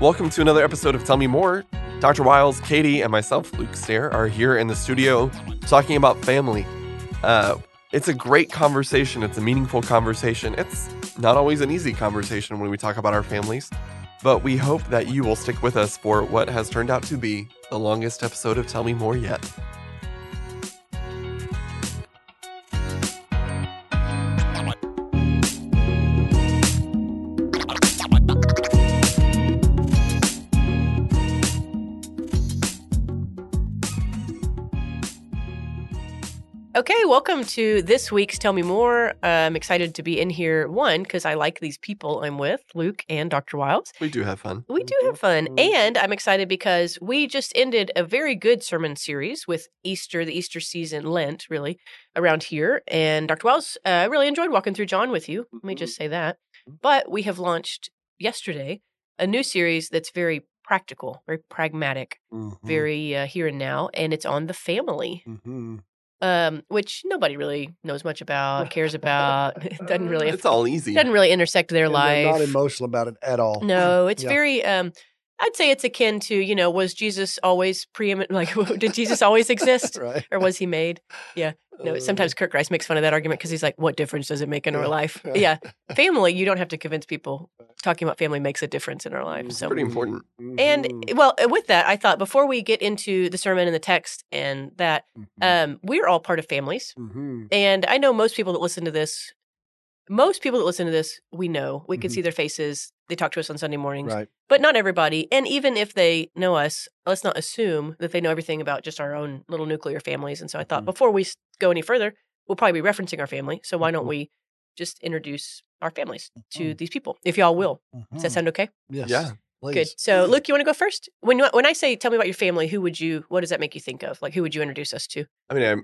Welcome to another episode of Tell Me More. Dr. Wiles, Katie, and myself, Luke Stair, are here in the studio talking about family. Uh, it's a great conversation. It's a meaningful conversation. It's not always an easy conversation when we talk about our families, but we hope that you will stick with us for what has turned out to be the longest episode of Tell Me More yet. Okay, welcome to this week's Tell Me More. Uh, I'm excited to be in here, one, because I like these people I'm with, Luke and Dr. Wiles. We do have fun. We do have fun. And I'm excited because we just ended a very good sermon series with Easter, the Easter season, Lent, really, around here. And Dr. Wiles, uh, I really enjoyed walking through John with you. Let me just say that. But we have launched yesterday a new series that's very practical, very pragmatic, Mhm. very uh, here and now, and it's on the family Mhm. Um, which nobody really knows much about, cares about. Doesn't really It's all easy. doesn't really intersect their And life. Not emotional about it at all. No, it's Yeah. very. Um, I'd say it's akin to you know, was Jesus always preeminent? Like, did Jesus always exist, right. or was he made? Yeah. No. Uh, Sometimes Kirk Rice makes fun of that argument because he's like, "What difference does it make in our life?" Yeah. Yeah, family. You don't have to convince people. Talking about family makes a difference in our life. Mhm. So Pretty important. and Mhm. well, uh, with that, I thought before we get into the sermon and the text and that, Mhm. um, we're all part of families. Mhm. And I know most people that listen to this, most people that listen to this, we know. We can Mhm. see their faces. They talk to us on Sunday mornings, right. but not everybody. And even if they know us, let's not assume that they know everything about just our own little nuclear families. And so I thought Mhm. before we go any further, we'll probably be referencing our family. So why don't Mhm. we just introduce our families to Mhm. these people, if y'all will? Does that Mhm. sound okay? Yes. Yeah. Please. Good. So, Luke, you want to go first? When you, when I say tell me about your family, who would you? What does that make you think of? Like, who would you introduce us to? I mean, I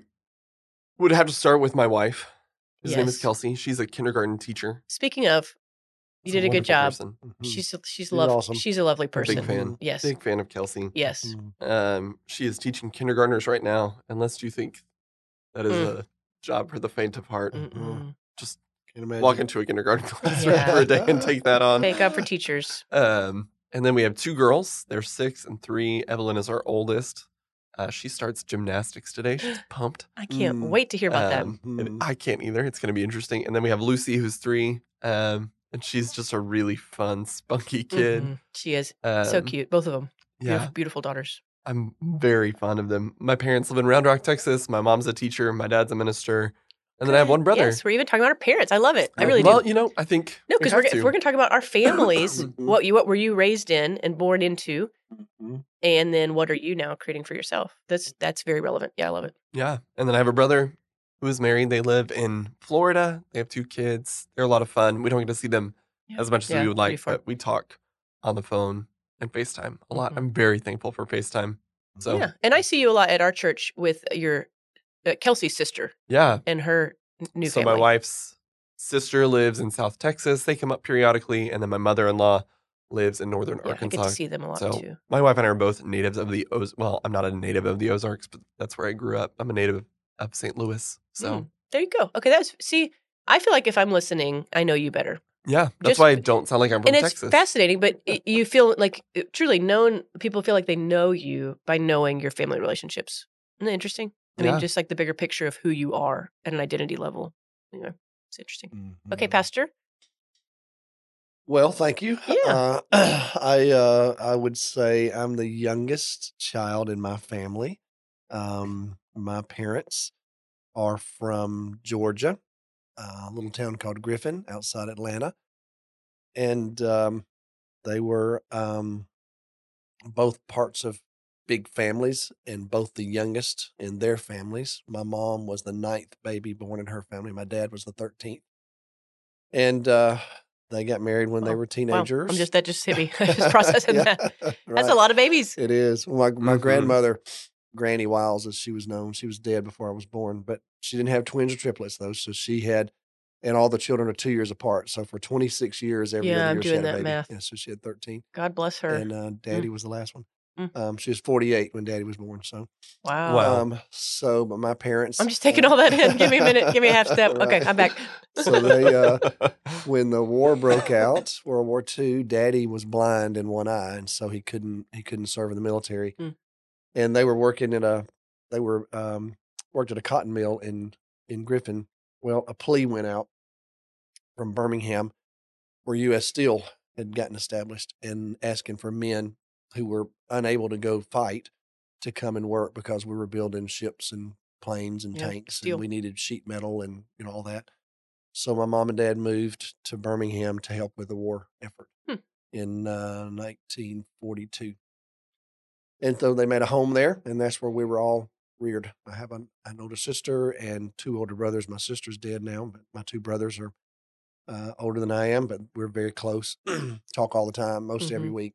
would have to start with my wife. His name is Kelsey. She's a kindergarten teacher. Speaking of, you She's a did a good job. person. Mhm. She's she's, She's lov- awesome. She's a lovely I'm a person. big fan. Yes. Big fan of Kelsey. Yes. Mhm. Um, she is teaching kindergartners right now. Unless you think that is Mm. a job for the faint of heart, Mm-mm. just Can't walk into a kindergarten class Yeah. for a day and take that on. Thank God for teachers. Um, and then we have two girls. They're six and three. Evelyn is our oldest. Uh, she starts gymnastics today. She's pumped. I can't Mm. wait to hear about Um, and Mhm. I can't either. It's going to be interesting. And then we have Lucy, who's three. Um, and she's just a really fun, spunky kid. Mhm. She is so Um, cute. Both of them. Yeah, Beautiful, beautiful daughters. I'm very fond of them. My parents live in Round Rock, Texas. My mom's a teacher. My dad's a minister. And then I have one brother. Yes, we're even talking about our parents. I love it. I really well, do. Well, you know, I think No, because have we're, if we're going to talk about our families, Mhm. what you what were you raised in and born into, Mhm. and then what are you now creating for yourself? That's that's very relevant. Yeah, I love it. Yeah. And then I have a brother who is married. They live in Florida. They have two kids. They're a lot of fun. We don't get to see them Yeah. as much as Yeah, we would like, but we talk on the phone and FaceTime a lot. Mhm. I'm very thankful for FaceTime. So, Yeah, and I see you a lot at our church with your uh, Kelsey's sister yeah. and her new so family. my wife's sister lives in South Texas. They come up periodically. And then my mother in law lives in northern yeah, I get to see them a lot So too. my wife and I are both natives of the Oz. Well, I'm not a native of the Ozarks, but that's where I grew up. I'm a native of St. Louis. So Mm, there you go. Okay, that's see. I feel like if I'm listening, I know you better, yeah, that's Just- why I don't sound like I'm from and it's Texas. fascinating. But it, you feel like uh, truly known. People feel like they know you by knowing your family relationships. Isn't that interesting? I Yeah. mean, just like the bigger picture of who you are at an identity level. Anyway, it's interesting. Mhm. Okay, Pastor. Well, thank you. Yeah. Uh, I uh, I would say I'm the youngest child in my family. Um, my parents are from Georgia, a little town called Griffin outside Atlanta, and um, they were um, both parts of big families and both the youngest in their families. My mom was the ninth baby born in her family. My dad was the thirteenth, and uh, they got married when they were Wow, teenagers. I'm just that just hit me. just processing Yeah, that. That's right. a lot of babies. It is. My my Mhm. grandmother, Granny Wiles, as she was known, she was dead before I was born, but she didn't have twins or triplets though. So she had, and all the children are two years apart. So for 26 years, every Yeah, other year she had a baby. math. Yeah, so she had 13, God bless her. and uh, Daddy was the last one. Mm. Um, she was 48 when Daddy was born. So, Wow. Wow. um, so but my parents. I'm just taking all that in. Give me a minute. Give me a half step. Okay, I'm back. So they, uh, when the war broke out, World War II, Daddy was blind in one eye, and so he couldn't he couldn't serve in the military. Mm. And they were working in a they were um, worked at a cotton mill in in Griffin. Well, a plea went out from Birmingham, where U.S. Steel had gotten established, and asking for men who were unable to go fight to come and work because we were building ships and planes and Yeah, tanks, steel. and we needed sheet metal and you know all that. So my mom and dad moved to Birmingham to help with the war effort Hmm. in uh, 1942. And so they made a home there, and that's where we were all reared. I have an, an older sister and two older brothers. My sister's dead now, but my two brothers are uh, older than I am, but we're very close. Talk all the time, most every Mhm. week,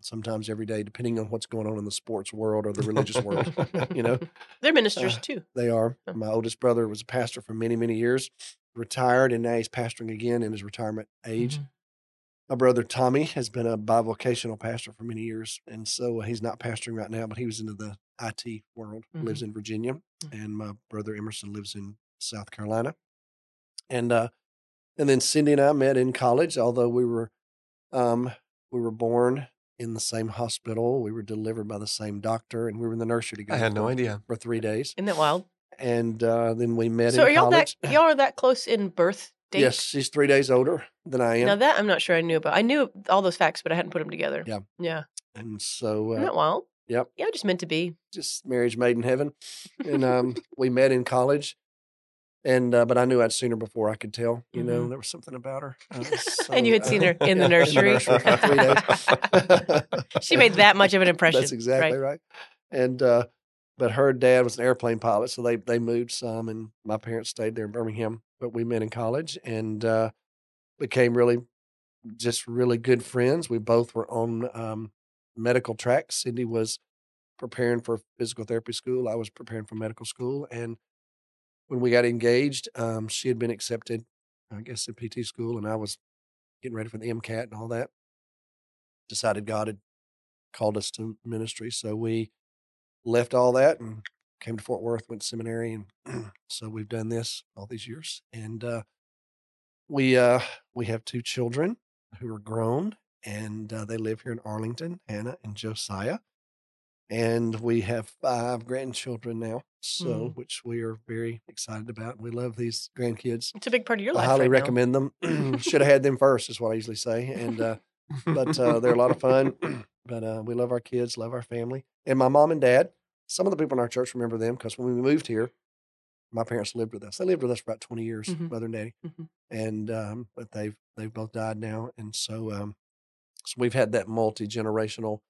sometimes every day, depending on what's going on in the sports world or the religious world. You know, They're ministers Uh, too. they are. Oh. My oldest brother was a pastor for many, many years, retired, and now he's pastoring again in his retirement age. Mhm. My brother Tommy has been a bivocational pastor for many years, and so he's not pastoring right now, but he was into the IT world. Lives in Virginia, Mhm. and my brother Emerson lives in South Carolina. And uh, and then Cindy and I met in college, although we were um, we were born in the same hospital. We were delivered by the same doctor, and we were in the nursery together. I had no idea. for three days, Isn't that wild? and uh, then we met So in are y'all college. that y'all are that close in birth date? Yes, she's three days older than I am, Now that I'm not sure I knew about. I knew all those facts, but I hadn't put them together. Yeah. Yeah. and so uh, that wild? yep. Yeah, just meant to be. just marriage made in heaven. And um, we met in college, and uh, but I knew I'd seen her before I could tell. You know, Mhm. there was something about her. Uh, And you had seen her in the nursery. for three days. She made that much of an impression. That's exactly right. right. And uh, but her dad was an airplane pilot, so they they moved some, and my parents stayed there in Birmingham. But we met in college and uh, became really just really good friends. We both were on um, medical tracks. Cindy was preparing for physical therapy school. I was preparing for medical school, and when we got engaged, um, she had been accepted, I guess, in PT school, and I was getting ready for the MCAT and all that. Decided God had called us to ministry, so we left all that and came to Fort Worth, went to seminary, and so we've done this all these years, and uh, we uh, we have two children who are grown, and uh, they live here in Arlington, Hannah and Josiah, and we have five grandchildren now, so Mm. which we are very excited about. We love these grandkids. It's a big part of your life. I highly right now. recommend them. Should have had them first, is what I usually say, and. Uh, but uh, they're a lot of fun. but uh, we love our kids, love our family, and my mom and dad. Some of the people in our church remember them because when we moved here, my parents lived with us. They lived with us for about twenty years, Mhm. mother and daddy, Mhm. and um, but they've they've both died now, and so um, so we've had that multi generational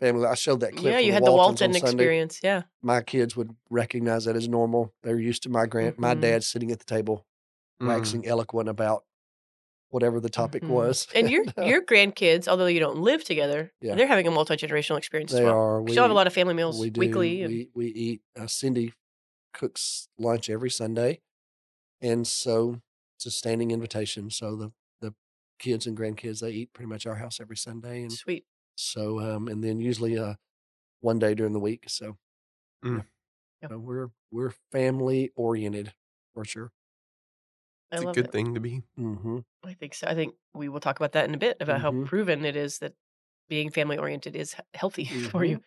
family. I showed that clip. Yeah, you had the Walton experience. Yeah. My kids would recognize that as normal. They're used to my grand, my Mhm. dad sitting at the table, Mm. waxing eloquent about whatever the topic Mhm. was. And your your grandkids, although you don't live together, Yeah. they're having a multi generational experience as they well. are. We still have a lot of family meals we do. weekly. and- We we eat. Uh, Cindy cooks lunch every Sunday, and so it's a standing invitation. So the the kids and grandkids they eat pretty much our house every Sunday, and Sweet. so um and then usually uh one day during the week. So Mm. Yeah. so we're we're family oriented for sure. It's a good it. thing to be. Mm-hmm. I think so. I think we will talk about that in a bit about how Mhm. proven it is that being family oriented is healthy for Mm-hmm. you,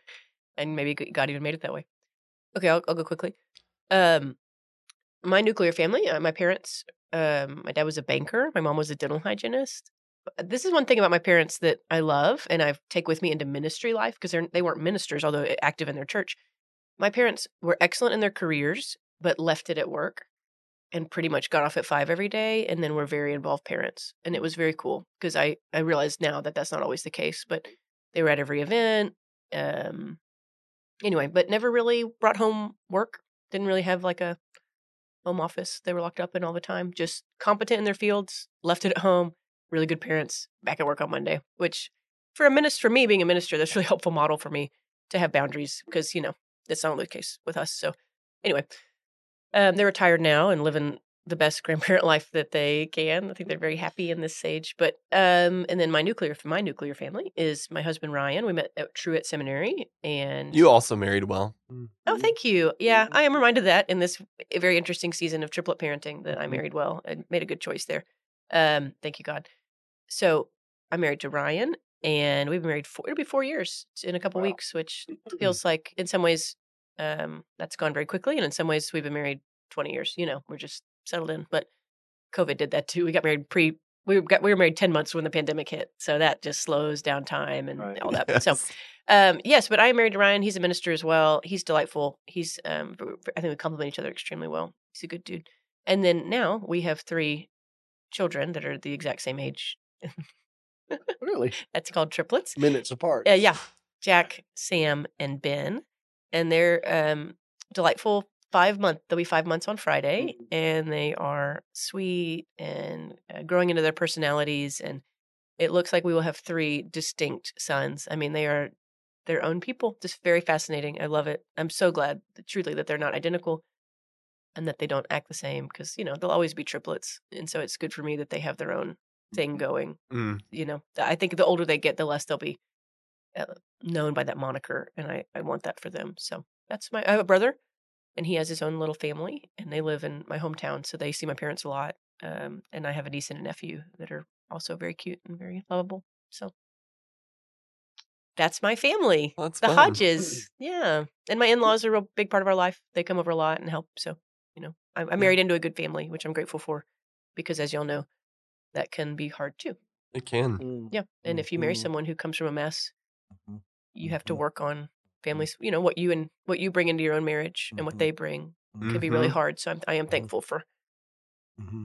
and maybe God even made it that way. Okay, I'll, I'll go quickly. Um, my nuclear family, uh, my parents, um, my dad was a banker, my mom was a dental hygienist. Uh, This is one thing about my parents that I love, and I take with me into ministry life because they weren't ministers, although uh, active in their church. My parents were excellent in their careers, but left it at work and pretty much got off at five every day and then were very involved parents and it was very cool because i i realize now that that's not always the case but they were at every event um anyway but never really brought home work didn't really have like a home office they were locked up in all the time just competent in their fields left it at home really good parents back at work on monday which for a minister for me being a minister that's really helpful model for me to have boundaries because you know that's not the case with us so anyway um, they're retired now and living the best grandparent life that they can. I think they're very happy in this age. But um, and then my nuclear my nuclear family is my husband Ryan. We met at Truett Seminary, and You also married well. oh, thank you. Yeah, I am reminded of that in this very interesting season of triplet parenting that I married well. and made a good choice there. Um, thank you, God. So I'm married to Ryan, and we've been married for it'll be four years in a couple Wow. weeks, which feels like in some ways um, that's gone very quickly, and in some ways we've been married 20 years. You know, we're just settled in. But COVID did that too. We got married pre. We got we were married 10 months when the pandemic hit, so that just slows down time and Right. all that. So Yes. um, yes, but I am married to Ryan. He's a minister as well. He's delightful. He's um, I think we complement each other extremely well. He's a good dude. And then now we have three children that are the exact same age. Really? That's called triplets. Minutes apart. Uh, yeah, Jack, Sam, and Ben, and they're um, delightful. Five month. They'll be five months on Friday, and they are sweet and uh, growing into their personalities. And it looks like we will have three distinct sons. I mean, they are their own people. Just very fascinating. I love it. I'm so glad, that, truly, that they're not identical, and that they don't act the same. Because you know they'll always be triplets, and so it's good for me that they have their own thing going Mm. you know i think the older they get the less they'll be uh, known by that moniker and i i want that for them so that's my i have a brother and he has his own little family and they live in my hometown so they see my parents a lot um and i have a niece and a nephew that are also very cute and very lovable so that's my family Well, that's the fun. hodges yeah and my in-laws are a real big part of our life they come over a lot and help so you know i'm, I'm married into a good family which i'm grateful for because as y'all know that can be hard too It can. Mm. yeah. And if you marry Mhm. someone who comes from a mess, Mhm. You have to Mhm. work on families, you know, what you and what you bring into your own marriage and what Mhm. they bring can be really hard. So I'm, I am thankful for.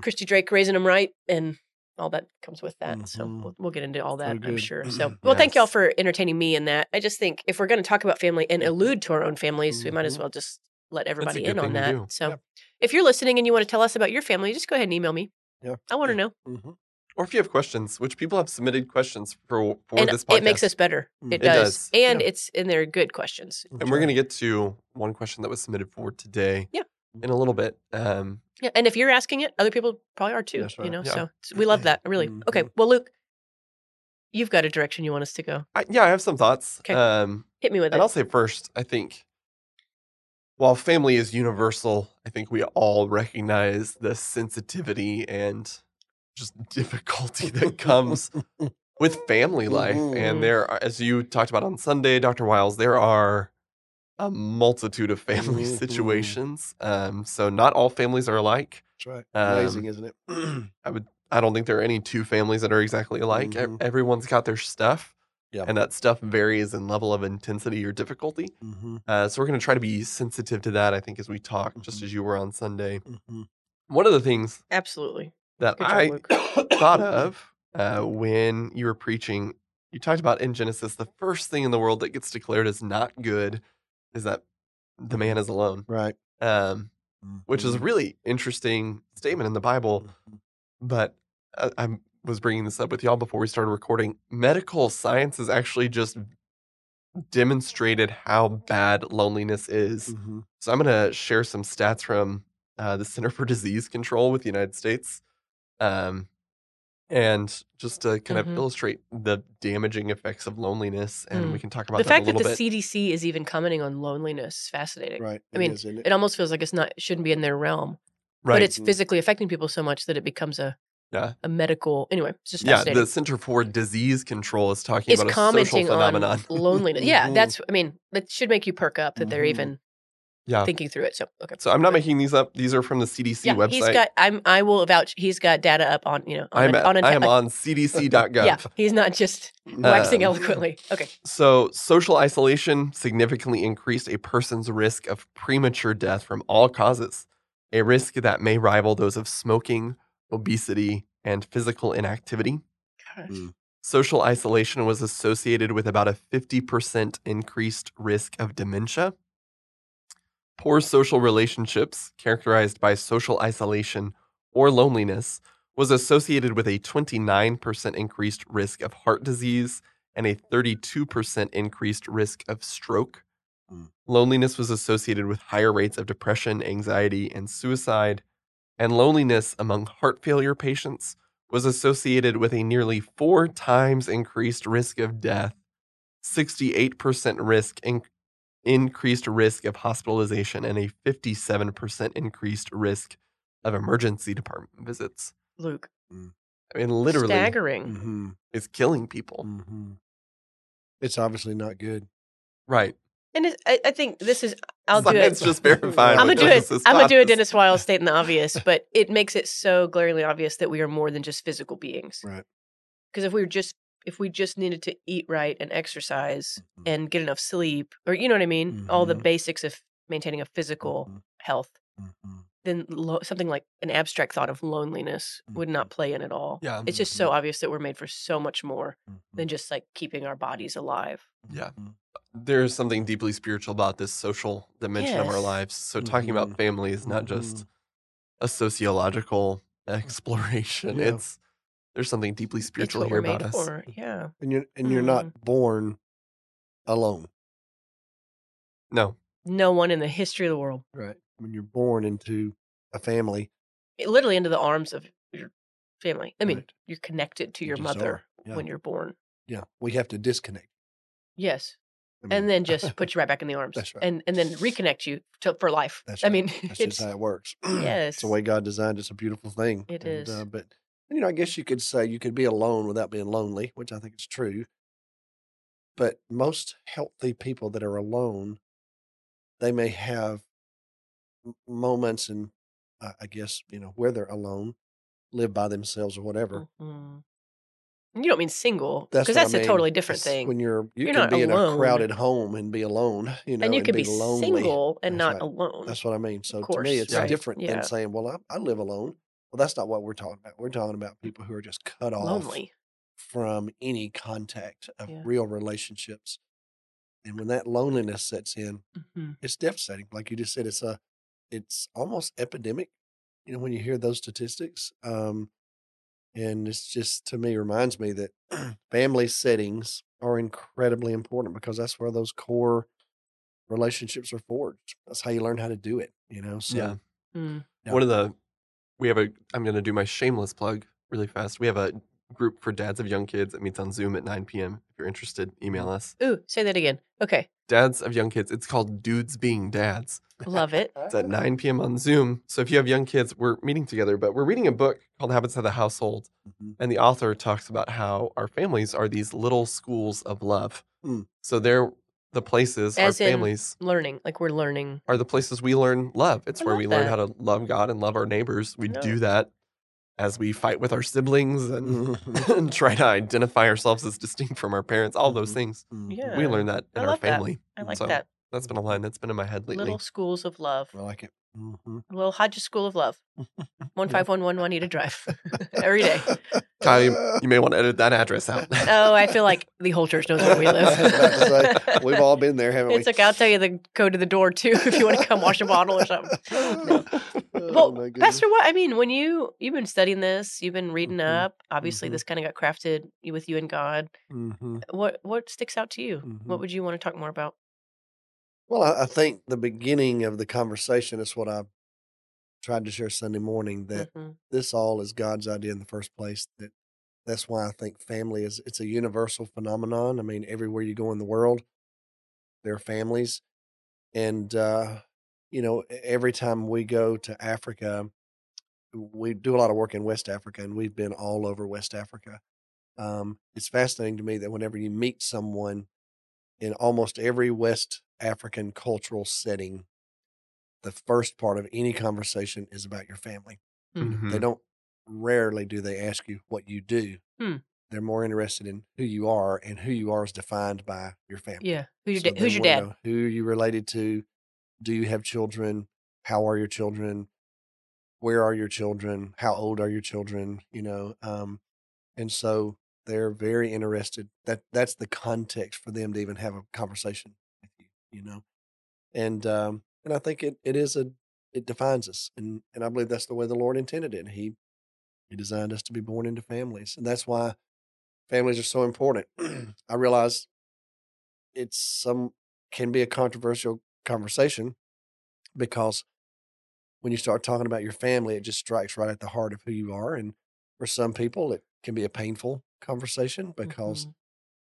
Christy Drake raising them right and all that comes with that. So Mhm. we'll, we'll get into all that, I'm sure. So, well, thank y'all for entertaining me in that. I just think if we're going to talk about family and allude to our own families, we might as well just let everybody in on that. So Yep. if you're listening and you want to tell us about your family, just go ahead and email me. Yeah. I want to know. Mhm. Or if you have questions, which people have submitted questions for for and this podcast. it makes us better. Mm. It It does. does. And Yeah. it's and they're good questions. and we're going to get to one question that was submitted for today Yeah. in a little bit. Um, Yeah, and if you're asking it, other people probably are too. That's You know, Yeah. so s- we love that. Really. Okay. Mhm. Well, Luke, you've got a direction you want us to go. I, yeah, I have some thoughts. Okay. Um, Hit me with that. and it. I'll say first, I think while family is universal, I think we all recognize the sensitivity and just difficulty that comes with family life. Mhm. And there, are, as you talked about on Sunday, Dr. Wiles, there are a multitude of family Mhm. situations. Um, so not all families are alike. That's right. Um, Amazing, isn't it? I would. I don't think there are any two families that are exactly alike. Mhm. Everyone's got their stuff, Yeah. and that stuff varies in level of intensity or difficulty. mm-hmm. Uh, so we're going to try to be sensitive to that. I think as we talk, just Mhm. as you were on Sunday. Mm-hmm. One of the things Absolutely. That job, I thought of uh, when you were preaching, you talked about in Genesis, the first thing in the world that gets declared as not good is that the man is alone, Right. um, which is a Mhm. really interesting statement in the Bible. Mhm. But I, I was bringing this up with y'all before we started recording. Medical science has actually just demonstrated how bad loneliness is. Mhm. So I'm going to share some stats from uh, the Center for Disease Control with the United States, um, and just to kind Mhm. of illustrate the damaging effects of loneliness. And Mm. we can talk about The that fact a that the bit. CDC is even commenting on loneliness is fascinating. Right. I mean, is, isn't It almost feels like it's not shouldn't be in their realm, right? but it's physically affecting people so much that it becomes a Yeah. a medical. Anyway, it's just yeah. The Center for Disease Control is talking it's about a social commenting on phenomenon. loneliness. Yeah, that's. I mean, that should make you perk up that they're Mhm. even yeah. thinking through it. So okay. So I'm not making these up. These are from the CDC yeah, website. he's got. I'm. I will vouch. He's got data up on. You know. On I'm a, at, on a, I am a- on CDC.gov. Yeah, he's not just waxing Um, eloquently. Okay. So, social isolation significantly increased a person's risk of premature death from all causes, a risk that may rival those of smoking, obesity, and physical inactivity. Gosh. Mm. Social isolation was associated with about a 50% increased risk of dementia. Poor social relationships, characterized by social isolation or loneliness, was associated with a 29% increased risk of heart disease and a 32% increased risk of stroke. Mm. Loneliness was associated with higher rates of depression, anxiety, and suicide. and loneliness among heart failure patients was associated with a nearly four times increased risk of death, 68% risk in- increased risk of hospitalization, and a 57% increased risk of emergency department visits. Luke. I mean, literally, Staggering. Mm-hmm. it's killing people. Mm-hmm. It's obviously not good. Right. And it's, I, I think this is, I'll do Science it. just verified. I'm gonna do it. Genesis I'm gonna do it, taught us. Dennis Wiles stating the obvious, but it makes it so glaringly obvious that we are more than just physical beings. Right. Because if we were just if we just needed to eat right and exercise Mhm. and get enough sleep, or you know what I mean, all the Mhm. basics of maintaining a physical Mhm. health, Mhm. then lo- something like an abstract thought of loneliness would not play in at all. Yeah. It's just so obvious that we're made for so much more than just like keeping our bodies alive. Yeah. There's something deeply spiritual about this social dimension of our lives. So talking about family is not just a sociological exploration. Yeah. It's there's something deeply spiritual here about us. for. Yeah. And you're and you're Mm. not born alone. No. No one in the history of the world, Right. When you're born into a family. it- literally into the arms of your family. I mean, Right. you're connected to your just mother. Yeah. when you're born. yeah. We have to disconnect. Yes. I mean, and then just put you right back in the arms That's right. and and then reconnect you to, for life That's i right. mean That's it's just how it works. yes it's the way God designed. It's a beautiful thing. It and, is. Uh, but you know, I guess you could say you could be alone without being lonely, which I think is true. But most healthy people that are alone, they may have m- moments and uh, I guess you know where they're alone, live by themselves or whatever. Mhm. you don't mean single That's because I that's a totally different It's thing When you're you You're can not be in a crowded home and be alone, you know, and you could be, lonely. single and That's not right. alone That's what I mean. So to me, it's right. different Yeah. than saying, "Well, I, I live alone." Well, that's not what we're talking about. We're talking about people who are just cut off lonely from any contact of Yeah. real relationships. And when that loneliness sets in, Mhm. it's devastating. Like you just said, it's a, it's almost epidemic. You know, when you hear those statistics, um, and it's just to me reminds me that family settings are incredibly important because that's where those core relationships are forged. That's how you learn how to do it. You know, so yeah. Mm. One of the we have a I'm gonna do my shameless plug really fast. We have a group for dads of young kids that meets on Zoom at 9 p.m. If you're interested, email us. ooh say that again okay Dads of young kids. It's called Dudes Being Dads. love it It's at 9 p.m. on Zoom. So if you have young kids, we're meeting together, but we're reading a book called Habits of the Household. Mhm. And the author talks about how our families are these little schools of love. Hmm. So they're the places, As our in- families learning like we're learning are the places we learn love. It's I where love we learn that. how to love God and love our neighbors. We No. do that as we fight with our siblings and, Mhm. and try to identify ourselves as distinct from our parents, all those Mhm. things. Mhm. Yeah. We learn that in I our love that. family. i like So that That's been a line that's been in my head lately. little schools of love I like it. Hmm a little Hodges School of Love. One five one one Juanita Drive. Every day. Kyle, you, you may want to edit that address out. Oh, I feel like the whole church knows where we live. I was about to say, we've all been there, haven't we? It's okay. I'll tell you the code to the door too if you want to come wash a bottle or something. No. Oh, Well. Pastor, what I mean, when you you've been studying this, you've been reading Mhm. up. Obviously, Mhm. this kind of got crafted with you and God. Mhm. What what sticks out to you? What would you want to talk more about? Well, I, I think the beginning of the conversation is what I tried to share Sunday morning that Mhm. this all is God's idea in the first place. That that's why I think family is it's a universal phenomenon. I mean, everywhere you go in the world, there are families, and uh, you know, every time we go to Africa, we do a lot of work in West Africa, and we've been all over West Africa. Um, it's fascinating to me that whenever you meet someone in almost every West African cultural setting, the first part of any conversation is about your family. They Mhm. don't rarely do they ask you what you do. Hmm. They're more interested in who you are, and who you are is defined by your family. Yeah. Who's your So da- who's your dad? Who are you related to? Do you have children? How are your children? Where are your children? How old are your children? You know, um, and so they're very interested. That that's the context for them to even have a conversation with you. You know, and um, and I think it it is a it defines us, and and I believe that's the way the Lord intended it. He he designed us to be born into families, and that's why families are so important. I realize it's some can be a controversial conversation because when you start talking about your family, it just strikes right at the heart of who you are. And for some people, it can be a painful conversation because Mhm.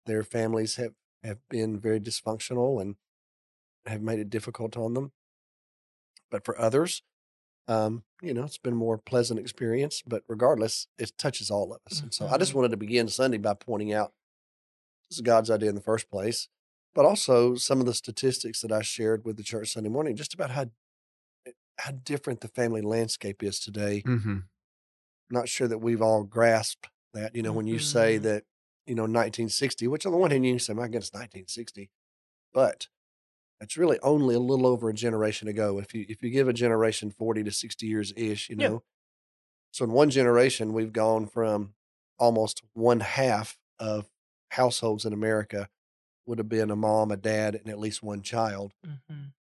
their families have, have been very dysfunctional and have made it difficult on them. But for others, um, you know, it's been a more pleasant experience. But regardless, it touches all of us. And so I just Mhm. wanted to begin Sunday by pointing out this is God's idea in the first place, but also some of the statistics that I shared with the church Sunday morning, just about how how different the family landscape is today. Mm-hmm. Not sure that we've all grasped that. You know, when you say Mhm. that, you know, 1960, which on the one hand you can say, my goodness, 1960, but it's really only a little over a generation ago. If you if you give a generation 40 to 60 years ish, you Yeah. know. So in one generation, we've gone from almost one half of households in America would have been a mom, a dad, and at least one child. Mm-hmm.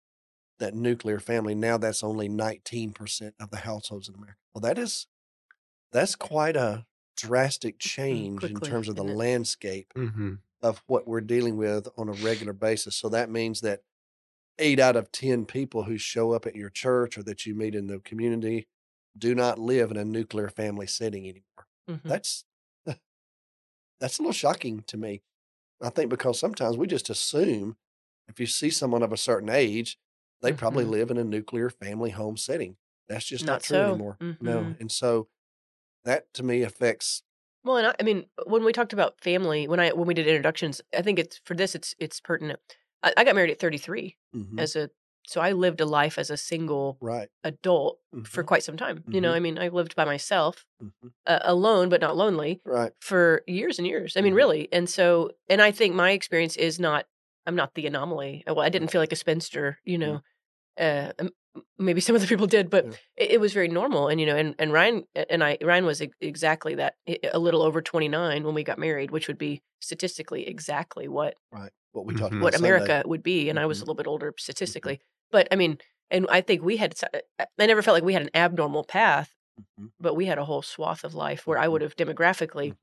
That nuclear family. Now that's only 19% of the households in America. Well, that is that's quite a drastic change in terms of the it? landscape Mm-hmm. of what we're dealing with on a regular basis. So that means that eight out of 10 people who show up at your church or that you meet in the community do not live in a nuclear family setting anymore. Mhm. That's that's a little shocking to me. I think because sometimes we just assume if you see someone of a certain age, they probably Mhm. live in a nuclear family home setting. That's just not, Not true so. anymore. No. Mhm. And so that to me affects Well, and I, I mean, when we talked about family, when I when we did introductions, I think it's for this, it's it's pertinent. I, I got married at 33 Mhm. as a, so I lived a life as a single right. adult for Mhm. quite some time. You know, Mhm. I mean, I lived by myself, uh, alone but not lonely, Right. for years and years. I mean, Mhm. really. And so, and I think my experience is not. I'm not the anomaly. Well, I didn't feel like a spinster. You know, uh, m- maybe some other people did, but Yeah. it, it was very normal. And you know, and and Ryan and I, Ryan was exactly that, a little over 29 when we got married, which would be statistically exactly what Right. What we talked Mhm. about what Sunday. America would be. And I was a Mhm. little bit older statistically, but I mean, and I think we had I never felt like we had an abnormal path, Mhm. but we had a whole swath of life where I would have demographically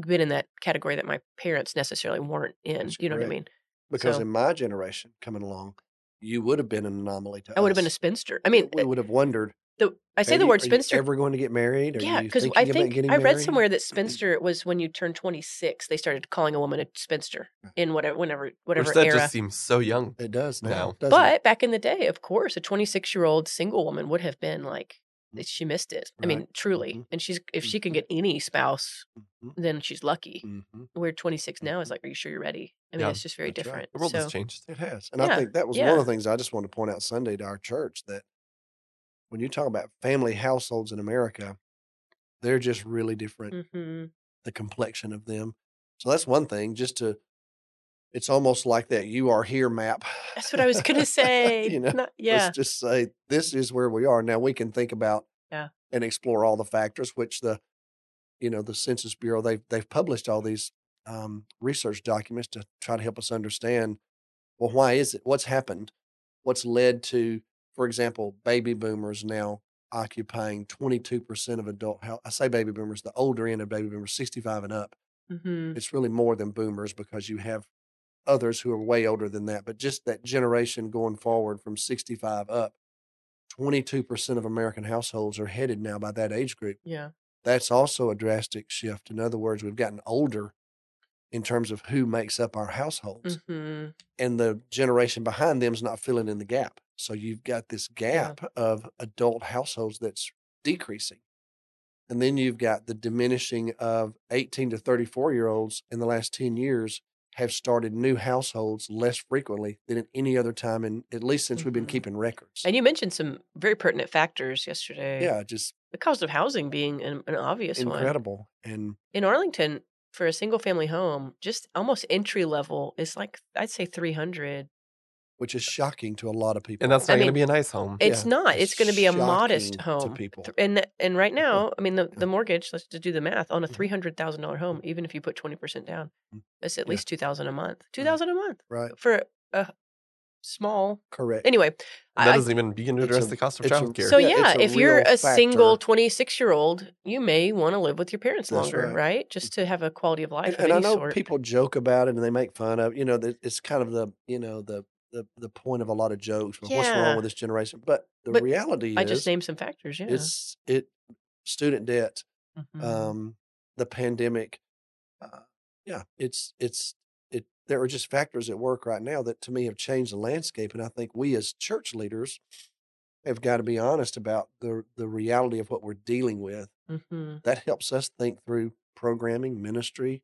been in that category that my parents necessarily weren't in. That's you know what I mean? Because So- in my generation coming along, you would have been an anomaly to I would have been a spinster. I mean, we uh, would have wondered. the, I say the you- word are you spinster. ever going to get married? Are yeah, because I think I read married? somewhere that spinster was when you turn 26, they started calling a woman a spinster in whatever, whenever, whatever Which that era. just seems so young. It does now, But back in the day, of course, a 26 year old single woman would have been like. She missed it. I mean, truly. Mhm. And she's if she can Mhm. get any spouse, it? Mhm. then she's lucky. Mhm. Where 26 now is Mhm. like, are you sure you're ready? I mean, Yeah, it's just very that's right. different. The world so, has changed. It has, and Yeah, I think that was one of the things I just wanted to point out Sunday to our church that when you talk about family households in America, they're just really different. mhm. The complexion of them. So that's one thing. Just to, it's almost like that "you are here" map. that's what I was going to say. you know, Not- yeah. let's just say this is where we are now we can think about Yeah. and explore all the factors which the you know the census bureau they've they've published all these um, research documents to try to help us understand well why is it what's happened what's led to for example baby boomers now occupying 22% of adult health i say baby boomers the older end of baby boomers 65 and up hmm it's really more than boomers because you have others who are way older than that. But just that generation going forward from 65 up, 22% of American households are headed now by that age group. Yeah. That's also a drastic shift. In other words, we've gotten older in terms of who makes up our households, hmm and the generation behind them is not filling in the gap. So you've got this gap of adult households that's decreasing. And then you've got the diminishing of 18 to 34 year olds in the last 10 years have started new households less frequently than at any other time, in at least since we've been Mhm. keeping records. And you mentioned some very pertinent factors yesterday. yeah, just The cost of housing being an, an obvious one. incredible. And In Arlington, for a single family home, just almost entry level is like, I'd say 300. Which is shocking to a lot of people. And that's not going to be a nice home. It's Yeah, not. It's going to be a modest home. to people. And and right now, I mean, the, the mortgage. Let's just do the math on a Mhm. three hundred thousand dollar home. Mm-hmm. Even if you put twenty percent down, mm-hmm. it's at Yeah. least two thousand a month. Mm-hmm. Two thousand a month Right. for a small. Correct. Anyway, that I, doesn't even begin to address a- the cost of it's a- childcare. so Yeah, yeah, it's a if you're real a single twenty six year old, you may want to live with your parents That's longer, right. right? Just to have a quality of life and, of and I know sort. people joke about it and they make fun of you know that it's kind of the you know the the the point of a lot of jokes. Well, What's wrong with this generation? But the But reality I is, just named some factors. Yeah. it's it student debt, Mhm. um, the pandemic. Uh, yeah, it's it's it. There are just factors at work right now that to me have changed the landscape, and I think we as church leaders have got to be honest about the the reality of what we're dealing with. Mhm. That helps us think through programming, ministry.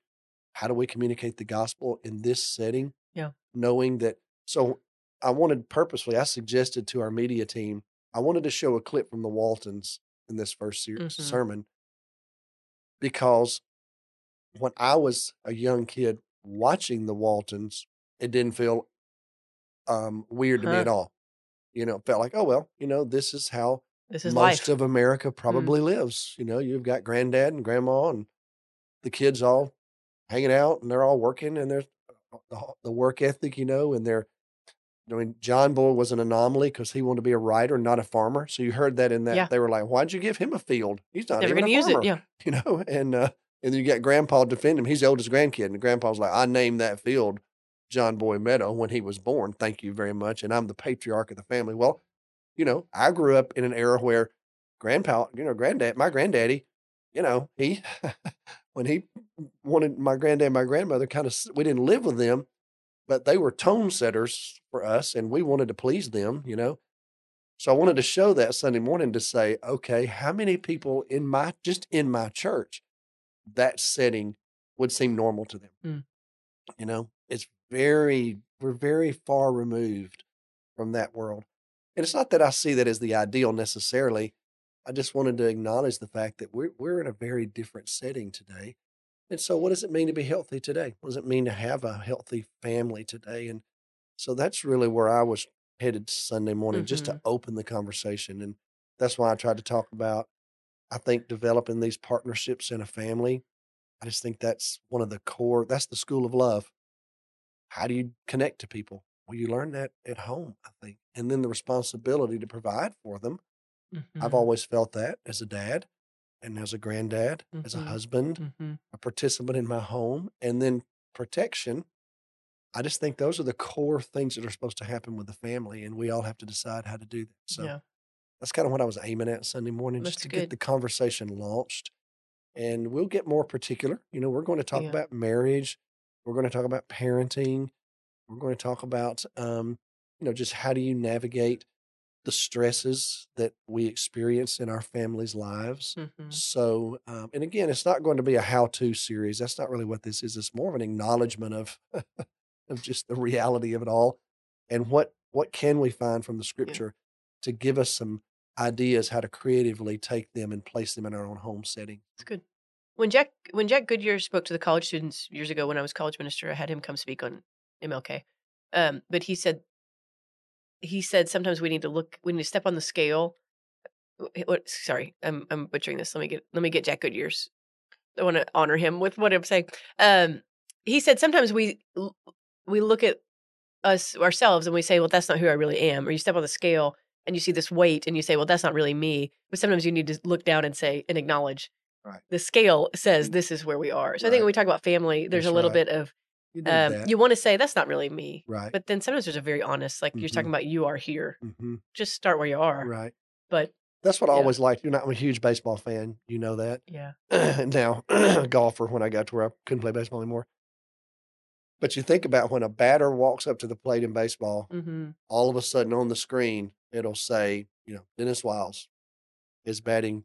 How do we communicate the gospel in this setting? Yeah. knowing that. So I wanted purposefully. I suggested to our media team. I wanted to show a clip from the Waltons in this first ser- Mhm. sermon because when I was a young kid watching the Waltons, it didn't feel um, weird to me at all. You know, it felt like, oh well, you know, this is how This is most life. Mm. of America probably lives. You know, you've got granddad and grandma and the kids all hanging out and they're all working and there's the, the work ethic, you know, and they're. I mean, John Boy was an anomaly because he wanted to be a writer, not a farmer. So you heard that in that Yeah. they were like, "Why'd you give him a field? He's not Never even going a to use farmer." it. Yeah. you know, and uh, and then you got Grandpa defend him. He's the oldest grandkid, and Grandpa's like, "I named that field John Boy Meadow when he was born. Thank you very much, and I'm the patriarch of the family." Well, you know, I grew up in an era where Grandpa, you know, Granddad, my granddaddy, you know, he when he wanted my granddad, and my grandmother, kind of, we didn't live with them, but they were tone setters for us, and we wanted to please them, you know. So I wanted to show that Sunday morning to say, okay, how many people in my just in my church that setting would seem normal to them? Mm. You know, it's very we're very far removed from that world. And it's not that I see that as the ideal necessarily. I just wanted to acknowledge the fact that we're we're in a very different setting today. And so what does it mean to be healthy today? What does it mean to have a healthy family today? And so that's really where I was headed Sunday morning, just to open the conversation. And that's why I tried to talk about, I think, developing these partnerships in a family. I just think that's one of the core, that's the school of love. How do you connect to people? Well, you learn that at home, I think. And then the responsibility to provide for them. I've Mhm. always felt that as a dad and as a granddad, as a Mhm. husband, Mhm. a participant in my home, and then protection. I just think those are the core things that are supposed to happen with the family, and we all have to decide how to do that. So yeah. that's kind of what I was aiming at Sunday morning, just to good. get the conversation launched. And we'll get more particular. You know, we're going to talk Yeah. about marriage. We're going to talk about parenting. We're going to talk about, um, you know, just how do you navigate the stresses that we experience in our families' lives. Mhm. So, um, and again, it's not going to be a how-to series. That's not really what this is. It's more of an acknowledgement of of just the reality of it all, and what what can we find from the scripture to give us some ideas how to creatively take them and place them in our own home setting. It's good. When Jack when Jack Goodyear spoke to the college students years ago when I was college minister, I had him come speak on MLK. Um, but he said he said sometimes we need to look we need to step on the scale. What, sorry, I'm I'm butchering this. Let me get let me get Jack Goodyear's. I want to honor him with what I'm saying. Um, he said sometimes we we look at us ourselves and we say, well, that's not who I really am. Or you step on the scale and you see this weight and you say, well, that's not really me. But sometimes you need to look down and say and acknowledge Right. the scale says this is where we are. So I think when we talk about family, there's That's a little right. bit of You um, you want to say that's not really me, right? but then sometimes there's a very honest, like you're talking about, you are here. hmm Just start where you are. Right. But That's what I always liked. You're not I'm a huge baseball fan. You know that. yeah, now golfer when I got to where I couldn't play baseball anymore. But you think about when a batter walks up to the plate in baseball, hmm all of a sudden on the screen it'll say, you know, Dennis Wiles is batting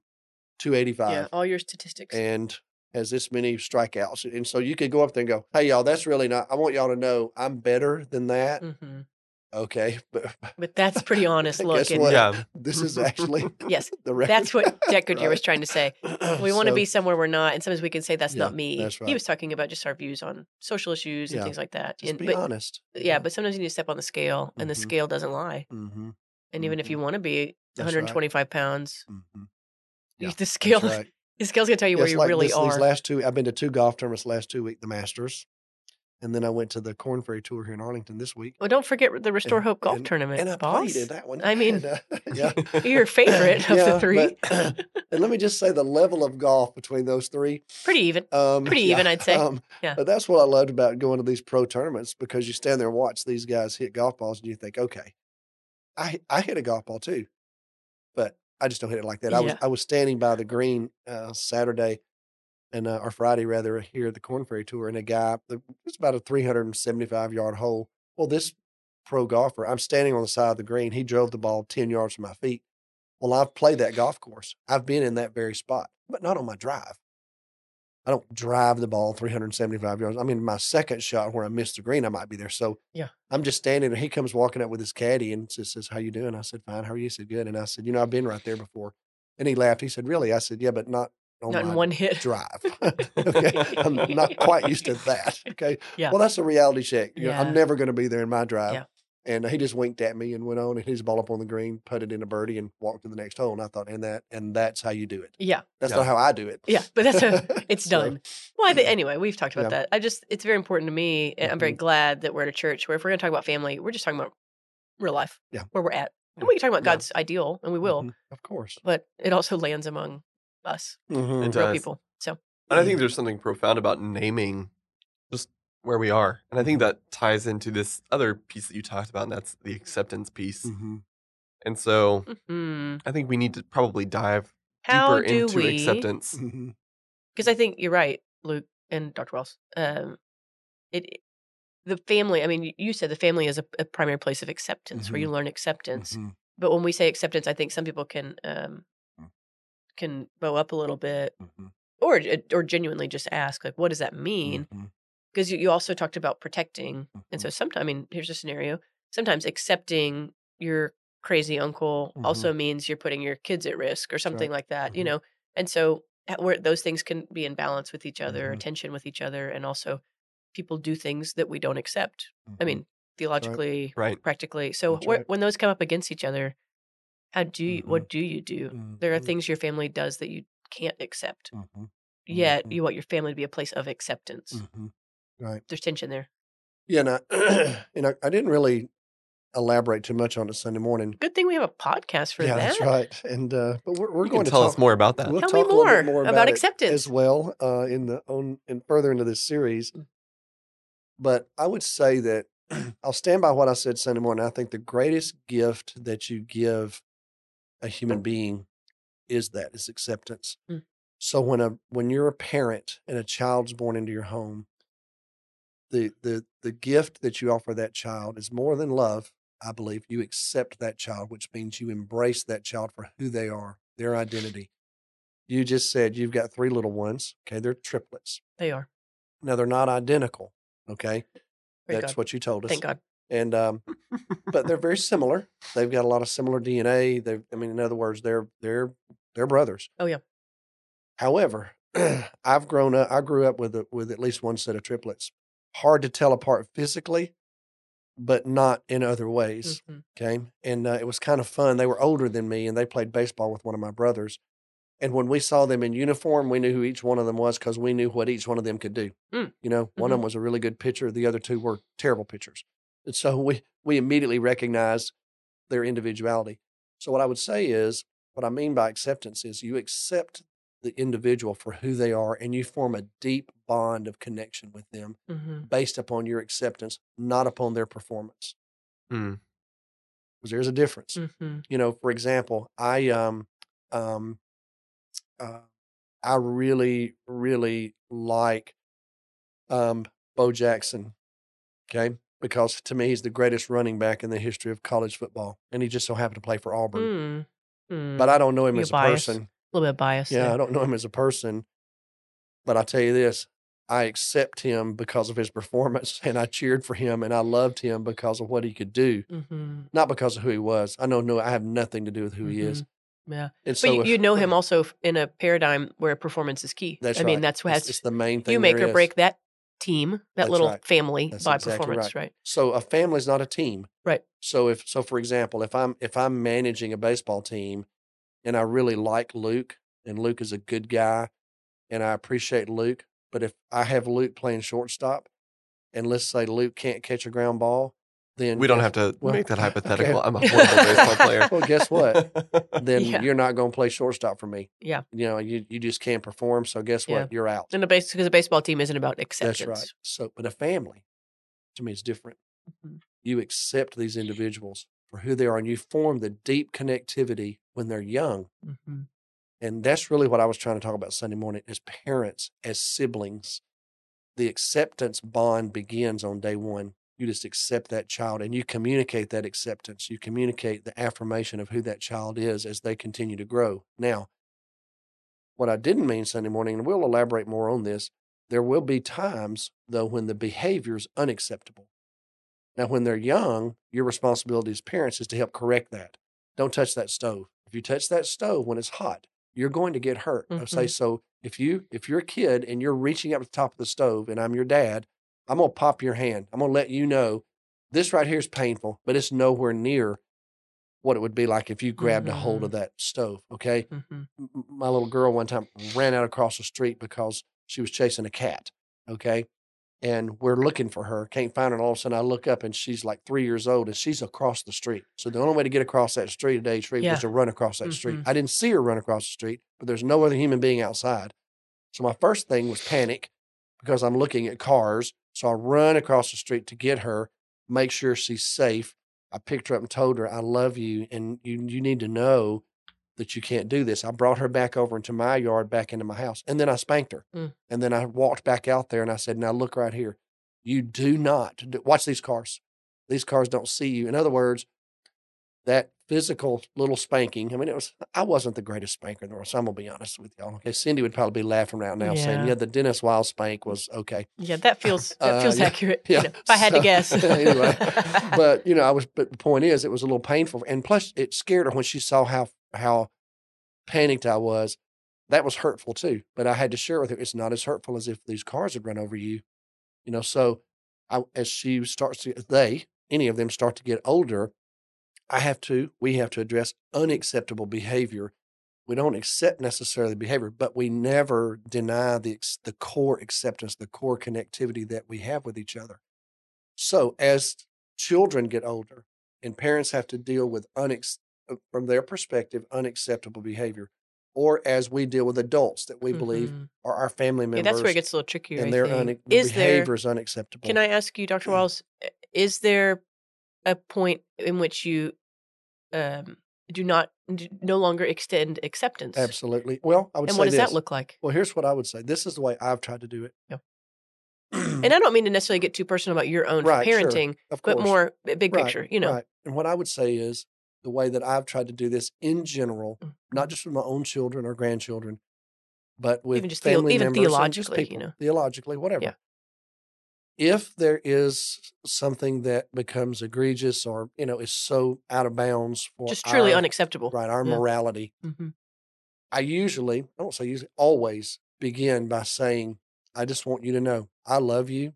285 yeah, all your statistics. and has this many strikeouts. And so you could go up there and go, "Hey y'all, that's really not. I want y'all to know I'm better than that." hmm Okay, but But that's pretty honest look. And? Yeah. this is actually Yes, the record. that's what Jack Goodyear was trying to say. We want to So- be somewhere we're not, and sometimes we can say that's Yeah, not me. that's He was talking about just our views on social issues and Yeah, things like that. Just and be but honest. yeah, but sometimes you need to step on the scale, and the Mhm. scale doesn't lie. hmm And even if you want to be That's right. 125 pounds, hmm you- Yeah, the scale That's right. The scale's gonna tell you where you like really this- are. These last two, I've been to two golf tournaments last two week, the Masters, and then I went to the Korn Ferry Tour here in Arlington this week. Well, don't forget the Restore And- Hope Golf and- Tournament, and I boss. played in that one. I mean, And, uh, yeah, Your favorite of Yeah, the three. but- and let me just say the level of golf between those three. Pretty even. Um, Pretty even, I'd say. Um, Yeah. But that's what I loved about going to these pro tournaments because you stand there and watch these guys hit golf balls, and you think, okay, I I hit a golf ball too, but I just don't hit it like that. I was I was standing by the green uh, Saturday and uh, or Friday rather here at the Korn Ferry Tour, and a guy it was about a 375 yard hole. Well, this pro golfer, I'm standing on the side of the green. He drove the ball 10 yards from my feet. Well, I've played that golf course. I've been in that very spot, but not on my drive. I don't drive the ball 375 yards. I mean, my second shot where I missed the green, I might be there. So Yeah. I'm just standing there. He comes walking up with his caddy and just says, "How you doing?" I said, "Fine. How are you?" He said, "Good." And I said, "You know, I've been right there before." And he laughed. He said, "Really?" I said, "Yeah, but not on Not in one hit. drive. okay, I'm not quite used to that. Okay, Yeah. Well, that's a reality check. You know, I'm never going to be there in my drive. Yeah. And he just winked at me and went on and hit his ball up on the green, putted in a birdie, and walked to the next hole. And I thought, and that, and that's how you do it. Yeah. That's Yeah. not how I do it. Yeah. But that's a, it's So, done. Well, I think, anyway, we've talked about Yeah. that. I just, it's very important to me. And I'm very Mhm. glad that we're at a church where if we're going to talk about family, we're just talking about real life, Yeah. where we're at. And we can talk about Yeah. God's ideal, and we will, Mhm. Of course. but it also lands among us, Mhm. Real people. So, And I think there's something profound about naming just where we are. And I think that ties into this other piece that you talked about, and that's the acceptance piece. Mhm. And so mhm. I think we need to probably dive how deeper into we? acceptance. Mhm. because I think you're right, Luke and Dr. Wiles. Um, it it- the family. I mean, you said the family is a, a primary place of acceptance where you learn acceptance. Mhm. But when we say acceptance, I think some people can um, Mm. can bow up a little bit, or or genuinely just ask, like, what does that mean? Because you, you also talked about protecting, and Mhm. so sometimes, I mean, here's a scenario. Sometimes accepting your crazy uncle also means you're putting your kids at risk or something like that, you Mhm. know. And so uh, where those things can be in balance with each other, Mhm. tension with each other, and also people do things that we don't accept. I Mhm. mean, theologically, Right. practically. So where, right. when those come up against each other, how do you, what do you do? There are things your family does that you can't accept. Yet you want your family to be a place of acceptance. Mhm. Right. There's tension there. Yeah, and I, you know, I didn't really elaborate too much on it Sunday morning. Good thing we have a podcast for yeah, that. that's right. And uh, but we're, we're You going can to tell talk, us more about that. We'll Tell talk me a little bit more more about about, acceptance. as well uh, in the on and further into this series. Mm. But I would say that I'll stand by what I said Sunday morning. I think the greatest gift that you give a human being is that is acceptance. Mm. So when a when you're a parent and a child's born into your home, the the the gift that you offer that child is more than love. I believe you accept that child, which means you embrace that child for who they are, their identity. You just said you've got three little ones. Okay, they're triplets. They are. Now they're not identical. Okay, Praise that's God. what you told us. Thank God. And um, but they're very similar. They've got a lot of similar DNA. They, I mean, in other words, they're they're they're brothers. Oh, yeah. However, I've grown up. I grew up with a, with at least one set of triplets. Hard to tell apart physically, but not in other ways. Mhm. Okay, and uh, it was kind of fun. They were older than me, and they played baseball with one of my brothers. And when we saw them in uniform, we knew who each one of them was because we knew what each one of them could do. Mm. You know, one of them was a really good pitcher. The other two were terrible pitchers. And so we we immediately recognized their individuality. So what I would say is, what I mean by acceptance is you accept the individual for who they are, and you form a deep bond of connection with them Mhm. based upon your acceptance, not upon their performance. Hmm. Because there's a difference Mhm. you know for example i um um uh, i really really like um bo jackson okay because to me he's the greatest running back in the history of college football and he just so happened to play for auburn Mm. Mm. but i don't know him You're as a biased. person a little bit biased. yeah there. i don't know him as a person but i tell you this i accept him because of his performance and i cheered for him and i loved him because of what he could do Mhm. not because of who he was i know no i have nothing to do with who he is Mhm. Yeah. and But so you, if- you know him also in a paradigm where performance is key. That's I mean, that's what It's, has it's the main thing. you make or is. break that team, that That's little right. family That's by exactly performance, right. right? So a family's not a team. Right. So if so, for example, if I'm if I'm managing a baseball team, and I really like Luke, and Luke is a good guy, and I appreciate Luke, but if I have Luke playing shortstop, and let's say Luke can't catch a ground ball, then We don't have to well, make that okay. hypothetical. I'm a horrible baseball player. Well, guess what? Then Yeah. you're not going to play shortstop for me. Yeah. You know, you, you just can't perform. So guess Yeah. what? You're out. And a base because a baseball team isn't about acceptance. That's right. So, but a family, to me, is different. Mhm. You accept these individuals for who they are, and you form the deep connectivity when they're young. Mhm. And that's really what I was trying to talk about Sunday morning as parents, as siblings. The acceptance bond begins on day one. You just accept that child and you communicate that acceptance. You communicate the affirmation of who that child is as they continue to grow. Now, what I didn't mean Sunday morning, and we'll elaborate more on this, there will be times, though, when the behavior is unacceptable. Now, when they're young, your responsibility as parents is to help correct that. Don't touch that stove. If you touch that stove when it's hot, you're going to get hurt. I say so. If you if you're a kid and you're reaching up to the top of the stove, and I'm your dad, I'm gonna pop your hand. I'm gonna let you know this right here is painful, but it's nowhere near what it would be like if you grabbed a hold of that stove. Okay Mhm. m- m- my little girl one time ran out across the street because she was chasing a cat. Okay. And we're looking for her, can't find her. And all of a sudden I look up and she's like three years old and she's across the street. So the only way to get across that street at Day Street Yeah. was to run across that street. Mhm. I didn't see her run across the street, but there's no other human being outside. So my first thing was panic because I'm looking at cars. So I run across the street to get her, make sure she's safe. I picked her up and told her, I love you and you you need to know that you can't do this. I brought her back over into my yard, back into my house, and then I spanked her. Mm. And then I walked back out there and I said, Now look right here. You do not do, watch these cars. These cars don't see you. In other words, that physical little spanking. I mean, it was I wasn't the greatest spanker in the world, so I'm gonna be honest with y'all. Okay. Cindy would probably be laughing right now saying, Yeah. Yeah, the Dennis Wiles spank was okay. Yeah, that feels that Uh, feels yeah, accurate. yeah. You know, if I had to guess. anyway, but you know, I was. But the point is, it was a little painful, and plus, it scared her when she saw how how panicked I was. That was hurtful too. But I had to share with her, it's not as hurtful as if these cars had run over you. You know, so I, as she starts to, they, any of them, start to get older, I have to, we have to address unacceptable behavior. We don't accept necessarily behavior, but we never deny the the core acceptance, the core connectivity that we have with each other. So as children get older and parents have to deal with unex- from their perspective unacceptable behavior, or as we deal with adults that we believe Mhm. are our family Yeah, members, that's where it gets a little trickier. I and their think. is behavior is unacceptable. Can I ask you, Dr. Wiles, uh, is there a point in which you um, do not no longer extend acceptance? Absolutely. Well, I would And say what does this. that look like? Well, here's what I would say. This is the way I've tried to do it. Yeah. And I don't mean to necessarily get too personal about your own Right, sure. parenting, of but more big Right, picture. You know, Right. And what I would say is the way that I've tried to do this in general, Mhm. not just with my own children or grandchildren, but with Even just family even members theologically, you know. theologically, whatever. Yeah. If there is something that becomes egregious or you know is so out of bounds for just truly our, unacceptable. right our Yeah. morality, hmm I usually, I don't say usually, always begin by saying, I just want you to know I love you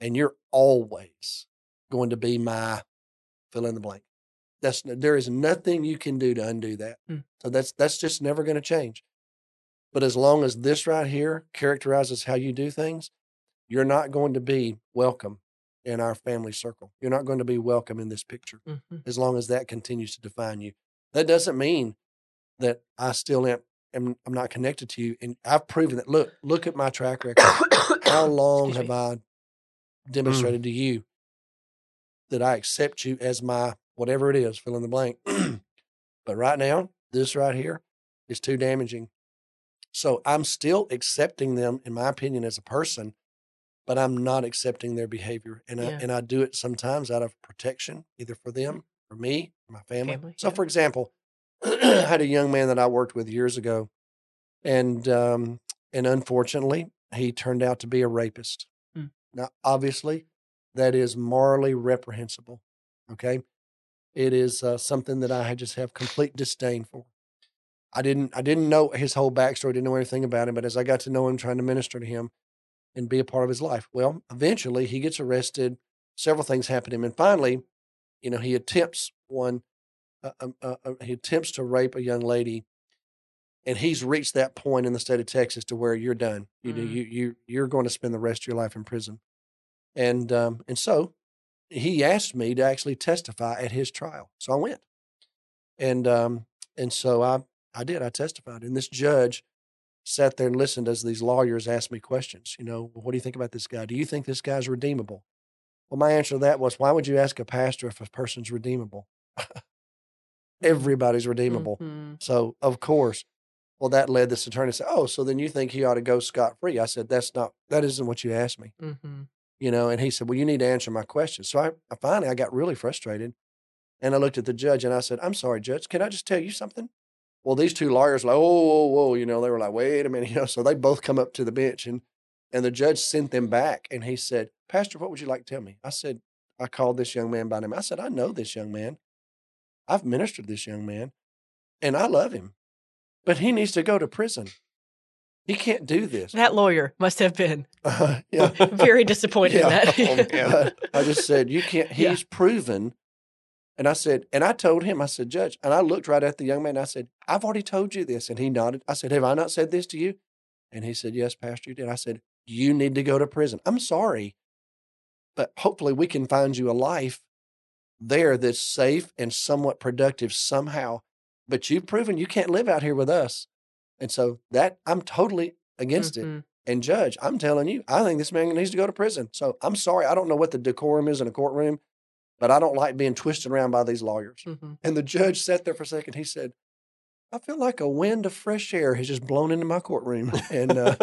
and you're always going to be my fill in the blank. That's there is nothing you can do to undo that. Mm. So that's that's just never going to change. But as long as this right here characterizes how you do things, you're not going to be welcome in our family circle. You're not going to be welcome in this picture hmm as long as that continues to define you. That doesn't mean that I still am, am I'm not connected to you. And I've proven that. Look, look at my track record. How long Excuse have me. I demonstrated to you that I accept you as my whatever it is, fill in the blank. but right now, this right here is too damaging. So I'm still accepting them, in my opinion, as a person, but I'm not accepting their behavior. And I and I do it sometimes out of protection, either for them, for me, for my family. Family, so yeah. for example, I had a young man that I worked with years ago, and um, and unfortunately, he turned out to be a rapist. Mm. Now, obviously, that is morally reprehensible. Okay, it is uh, something that I just have complete disdain for. I didn't I didn't know his whole backstory, didn't know anything about him, but as I got to know him, trying to minister to him and be a part of his life, well, eventually he gets arrested. Several things happen to him, and finally, you know, he attempts one. Uh, um, uh, uh, he attempts to rape a young lady, and he's reached that point in the state of Texas to where you're done. You know, Mm. you you you're going to spend the rest of your life in prison. And um, and so he asked me to actually testify at his trial. So I went. And um, and so I I did. I testified. And this judge sat there and listened as these lawyers asked me questions. You know, what do you think about this guy? Do you think this guy's redeemable? Well, my answer to that was, why would you ask a pastor if a person's redeemable? Everybody's redeemable. Mhm. So, of course, well, that led this attorney to say, oh, so then you think he ought to go scot free? I said, that's not, that isn't what you asked me, Mhm. You know? And he said, well, you need to answer my question. So I, I finally, I got really frustrated and I looked at the judge and I said, I'm sorry, judge, can I just tell you something? Well, these two lawyers were like, oh, whoa, whoa, you know, they were like, wait a minute, you know, so they both come up to the bench and, and the judge sent them back and he said, Pastor, what would you like to tell me? I said, I called this young man by name. I said, I know this young man. I've ministered this young man and I love him, but he needs to go to prison. He can't do this. That lawyer must have been Uh, yeah. very disappointed in that. Oh, I just said, you can't, Yeah. he's proven. And I said, and I told him, I said, Judge, and I looked right at the young man. And I said, I've already told you this. And he nodded. I said, Have I not said this to you? And he said, Yes, Pastor, you did. I said, You need to go to prison. I'm sorry, but hopefully we can find you a life there that's safe and somewhat productive somehow. But you've proven you can't live out here with us. And so that I'm totally against it. Mhm. And judge, I'm telling you, I think this man needs to go to prison. So I'm sorry. I don't know what the decorum is in a courtroom, but I don't like being twisted around by these lawyers. Mhm. And the judge sat there for a second. He said, I feel like a wind of fresh air has just blown into my courtroom. And, uh,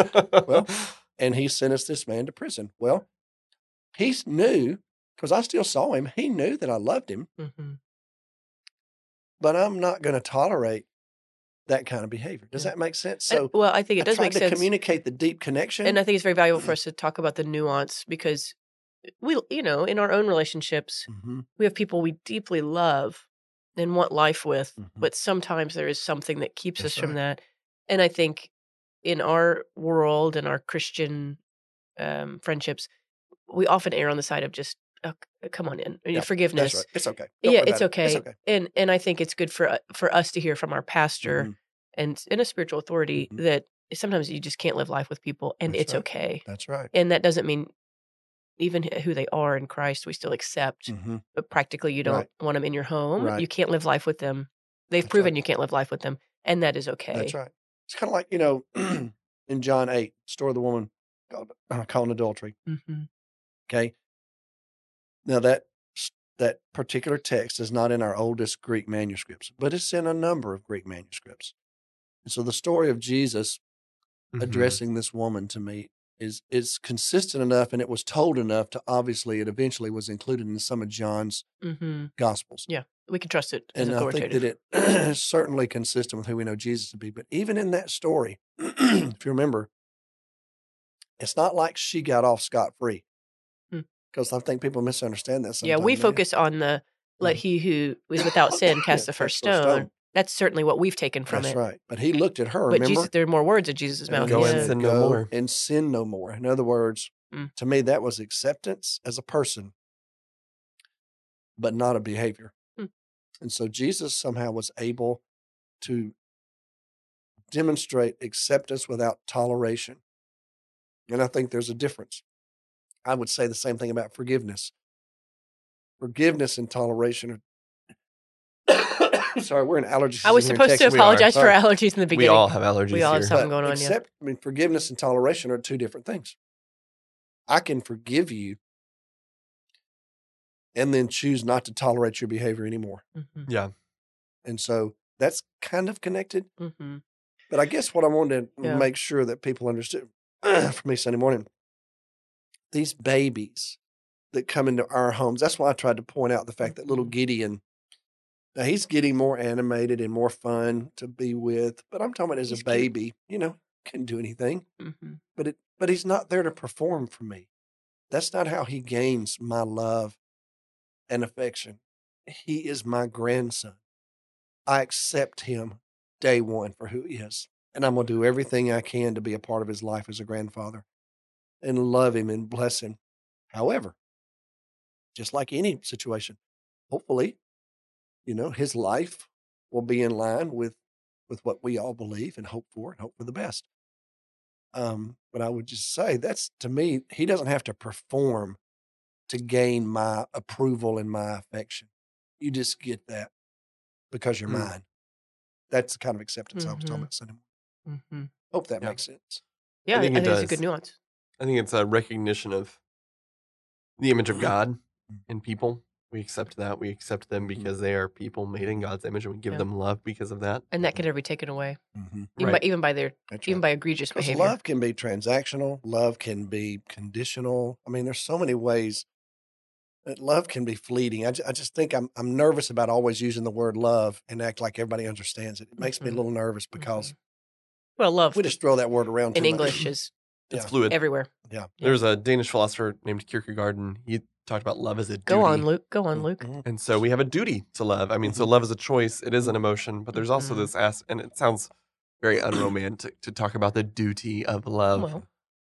well, and he sentenced this man to prison. Well, he knew, because I still saw him, he knew that I loved him, Mhm. but I'm not going to tolerate that kind of behavior. Does Yeah. that make sense? So well, I think it does make to sense. communicate the deep connection. and I think it's very valuable for us to talk about the nuance because we, you know, in our own relationships, Mhm. we have people we deeply love and want life with, Mhm. but sometimes there is something that keeps That's us from right. that. And I think in our world and our Christian um, friendships, we often err on the side of just uh, c- come on in Yeah, forgiveness. Right. It's okay. Don't Yeah, it's about it. okay. It's okay. And and I think it's good for uh, for us to hear from our pastor Mhm. and in a spiritual authority Mhm. that sometimes you just can't live life with people, and That's it's right. okay. That's right. And that doesn't mean even who they are in Christ, we still accept. Mhm. But practically, you don't Right. want them in your home. You can't live life with them. They've That's proven you can't live life with them, and that is okay. That's right. It's kind of like, you know, in John 8, story of the woman called, uh, caught in adultery. hmm Okay. Now that that particular text is not in our oldest Greek manuscripts, but it's in a number of Greek manuscripts. And so the story of Jesus Mhm. addressing this woman to me is is consistent enough and it was told enough to obviously it eventually was included in some of John's hmm gospels. Yeah, we can trust it as and I think that it is certainly consistent with who we know Jesus to be. But even in that story, if you remember, it's not like she got off scot free. Because I think people misunderstand that. yeah, we sometimes, man. focus on the let he who is without sin cast Yeah, the first cast stone. stone. That's certainly what we've taken from it. That's it. right. But he looked at her. But remember? Jesus, there are more words at Jesus' mouth. he Go and sin no more." And sin no more. In other words, Mm. to me, that was acceptance as a person, but not a behavior. Hmm. And so Jesus somehow was able to demonstrate acceptance without toleration. And I think there's a difference. I would say the same thing about forgiveness. Forgiveness and toleration are. Sorry, we're in allergies. I was season here in supposed to Texas. We are. apologize for allergies in the beginning. We all have allergies We all have here. something But going on, yeah. I mean, forgiveness and toleration are two different things. I can forgive you and then choose not to tolerate your behavior anymore. hmm Yeah. And so that's kind of connected. hmm But I guess what I wanted to Yeah. make sure that people understood for me Sunday morning, these babies that come into our homes, that's why I tried to point out the fact that little Mhm. Gideon, now he's getting more animated and more fun to be with. But I'm talking about as He's a cute. baby, you know, couldn't do anything. hmm but it but he's not there to perform for me that's not how he gains my love and affection he is my grandson i accept him day one for who he is and i'm going to do everything i can to be a part of his life as a grandfather and love him and bless him however just like any situation hopefully you know his life will be in line with with what we all believe and hope for and hope for the best um, but I would just say that's to me, he doesn't have to perform to gain my approval and my affection. You just get that because you're Mm. mine. That's the kind of acceptance I was talking about Sunday morning. hmm Hope that Yeah. makes sense. Yeah, I think think, it's a good nuance. I think it's a recognition of the image of God Mm. in people. We accept that. We accept them because they are people made in God's image, and we give Yeah. them love because of that. And that can never be taken away, Mm-hmm. even Right. by even by their That's even right. by egregious Because behavior. love can be transactional. Love can be conditional. I mean, there's so many ways that love can be fleeting. I, I just think I'm I'm nervous about always using the word love and act like everybody understands it. It makes me a Mhm. little nervous because Well, love we just throw that word around in too much. English is It's Yeah. fluid. everywhere. Yeah. Yeah. There's a Danish philosopher named Kierkegaard, and he talked about love as a duty. Go on, Luke. Go on, Luke. Mhm. And so we have a duty to love. I mean, so Mhm. love is a choice. It is an emotion, but there's also Mhm. this ass, and it sounds very unromantic to talk about the duty of love. Well,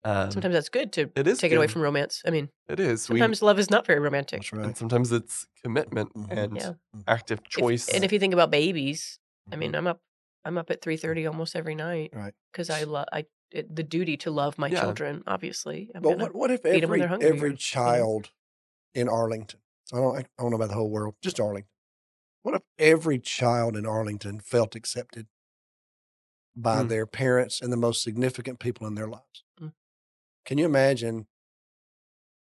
um, sometimes that's good to it is take it away from romance. I mean, It is. We- sometimes love is not very romantic. That's and sometimes it's commitment and Yeah. active If- choice. and if you think about babies, I mean. I'm up, I'm up at three thirty almost every night Right. because I love, I it, the duty to love my Yeah. children. Obviously, I'm But what, what if every every child in Arlington? I don't I don't know about the whole world, just Arlington. What if every child in Arlington felt accepted by Hmm. their parents and the most significant people in their lives? Mm. Can you imagine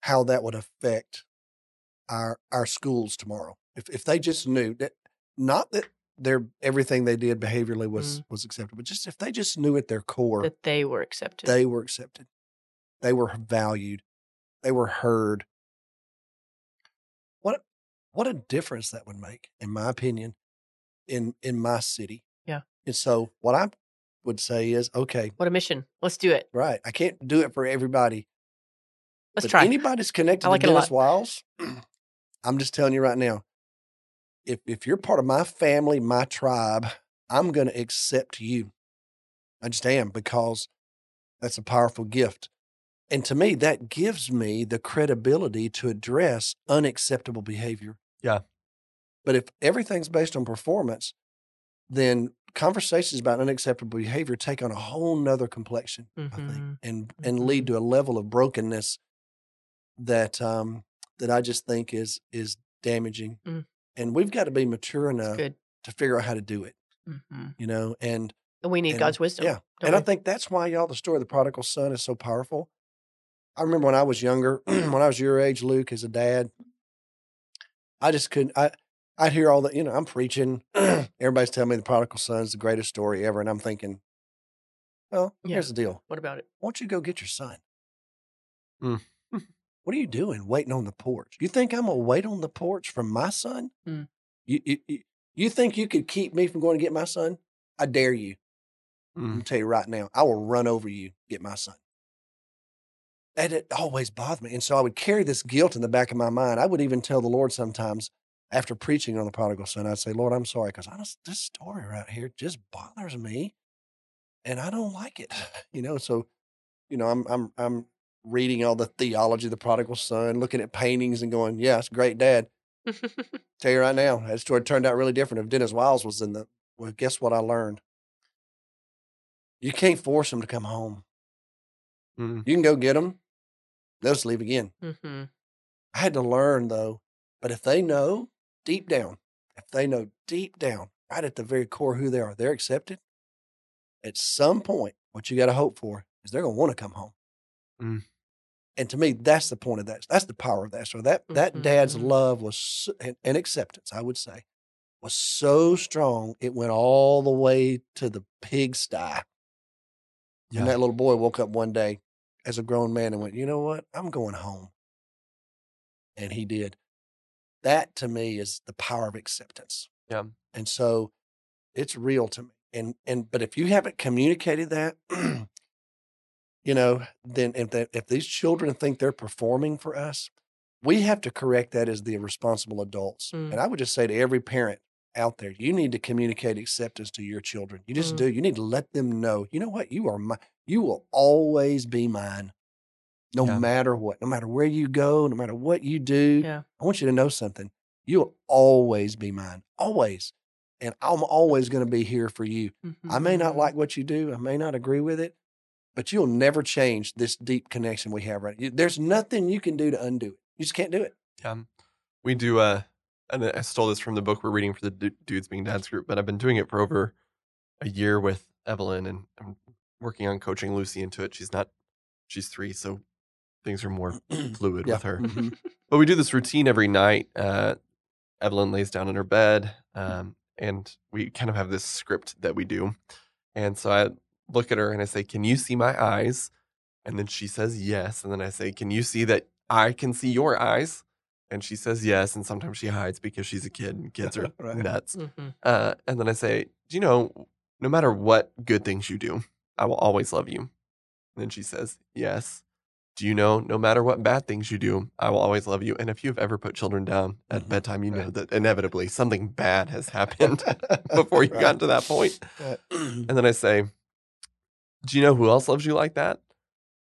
how that would affect our our schools tomorrow? If if they just knew that not that their everything they did behaviorally was mm. was accepted, but just if they just knew at their core that they were accepted. they were accepted. They were valued. They were heard. What what a difference that would make, in my opinion, in in my city. Yeah. And so what I would say is, okay, what a mission! Let's do it. right. I can't do it for everybody. Let's but try. anybody's connected I like to Dennis Wiles, I'm just telling you right now, if if you're part of my family, my tribe, I'm gonna accept you. I just am because that's a powerful gift. And to me, that gives me the credibility to address unacceptable behavior. Yeah. But if everything's based on performance, then conversations about unacceptable behavior take on a whole nother complexion, I think, and and lead to a level of brokenness that um that I just think is is damaging. Mm. And we've got to be mature enough to figure out how to do it, hmm you know, and And we need and- God's wisdom. yeah. and I think that's why y'all the story of the prodigal son is so powerful. I remember when I was younger, when I was your age, Luke, as a dad, I just couldn't. I I'd hear all that. You know, I'm preaching. Everybody's telling me the prodigal son's the greatest story ever, and I'm thinking, well, Yeah. here's the deal. what about it? Why don't you go get your son? Mm. What are you doing waiting on the porch? You think I'm gonna wait on the porch for my son? Mm. You, you you you think you could keep me from going to get my son? I dare you. I'm Mm. gonna tell you right now, I will run over you, get my son. And it always bothered me. And so I would carry this guilt in the back of my mind. I would even tell the Lord sometimes after preaching on the prodigal son, I'd say, Lord, I'm sorry, because this story right here just bothers me. And I don't like it. You know, so, you know, I'm I'm I'm reading all the theology of the prodigal son, looking at paintings and going, Yeah, it's great, Dad. Tell you right now, that story turned out really different. If Dennis Wiles was in the well, guess what I learned? You can't force them to come home. Mm. You can go get them. They'll just leave again. hmm I had to learn though, but if they know deep down, if they know deep down, right at the very core who they are, they're accepted. At some point, what you got to hope for is they're going to want to come home. Mm. And to me, that's the point of that. That's the power of that. So that that dad's Mhm. love was and, and acceptance, I would say, was so strong it went all the way to the pigsty. Yeah. And that little boy woke up one day as a grown man and went, you know what? I'm going home. And he did. That to me is the power of acceptance. Yeah. And so it's real to me. And and but if you haven't communicated that, you know, then if they, if these children think they're performing for us, we have to correct that as the responsible adults. Mm. And I would just say to every parent out there, you need to communicate acceptance to your children. You just Mm. do. You need to let them know, you know what, you are my, you will always be mine. No Yeah. matter what, no matter where you go, no matter what you do, Yeah. I want you to know something. You'll always be mine, always. And I'm always going to be here for you. I may not Mhm. like what you do, I may not agree with it, but you'll never change this deep connection we have right. There's nothing you can do to undo it. You just can't do it. Yeah. We do, uh, and I stole this from the book we're reading for the Du- Dudes Being Dads group, but I've been doing it for over a year with Evelyn and I'm working on coaching Lucy into it. She's not, she's three, so things are more fluid Yeah. with her. Mhm. But we do this routine every night. Uh, Evelyn lays down in her bed, um, and we kind of have this script that we do. And so I look at her and I say, Can you see my eyes? And then she says, Yes. And then I say, Can you see that I can see your eyes? And she says, Yes. And sometimes she hides because she's a kid and kids are Right. nuts. Mhm. Uh, and then I say, Do you know, no matter what good things you do, I will always love you. And then she says, Yes. Do you know, no matter what bad things you do, I will always love you. And if you've ever put children down at Mhm. bedtime, you know that inevitably something bad has happened before you Right. got to that point. Right. And then I say, Do you know who else loves you like that?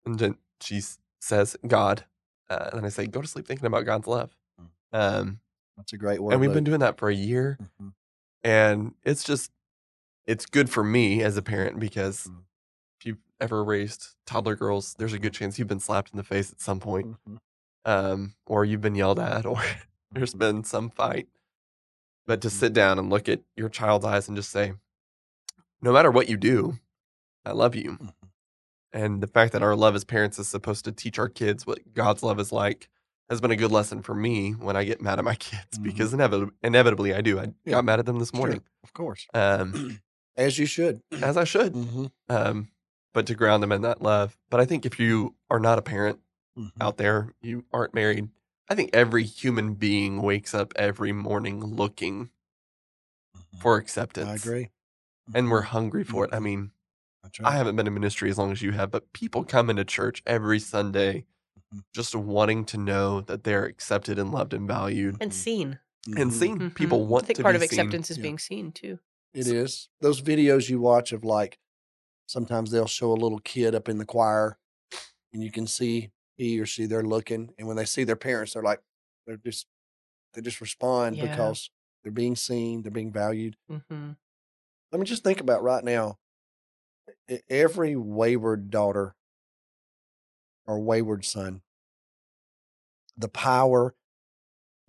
And then she says, God. Uh, and I say, Go to sleep thinking about God's love. Mm. Um, That's a great word. and we've been doing that for a year Mhm. and it's just it's good for me as a parent because Mm. if you've ever raised toddler girls there's a good chance you've been slapped in the face at some point Mhm. um, or you've been yelled at or there's been some fight but to Mhm. sit down and look at your child's eyes and just say no matter what you do i love you Mhm. and the fact that our love as parents is supposed to teach our kids what god's love is like has been a good lesson for me when i get mad at my kids Mhm. because inevitably, inevitably i do i Yeah. got mad at them this Sure, morning of course, um, as you should. as I should. Mhm. Um, but to ground them in that love. But I think if you are not a parent Mhm. out there, you aren't married. I think every human being wakes up every morning looking Mhm. for acceptance. I agree. And we're hungry for it. I mean, That's I haven't been in ministry as long as you have, but people come into church every Sunday Mhm. just wanting to know that they're accepted and loved and valued And Mhm. seen. and Mhm. seen. Mhm. People want I think to part be of seen. acceptance is Yeah. being seen too. It is. Those videos you watch of like sometimes they'll show a little kid up in the choir and you can see he or she they're looking and when they see their parents they're like they're just they just respond Yeah. because they're being seen, they're being valued. hmm I mean just think about right now every wayward daughter or wayward son the power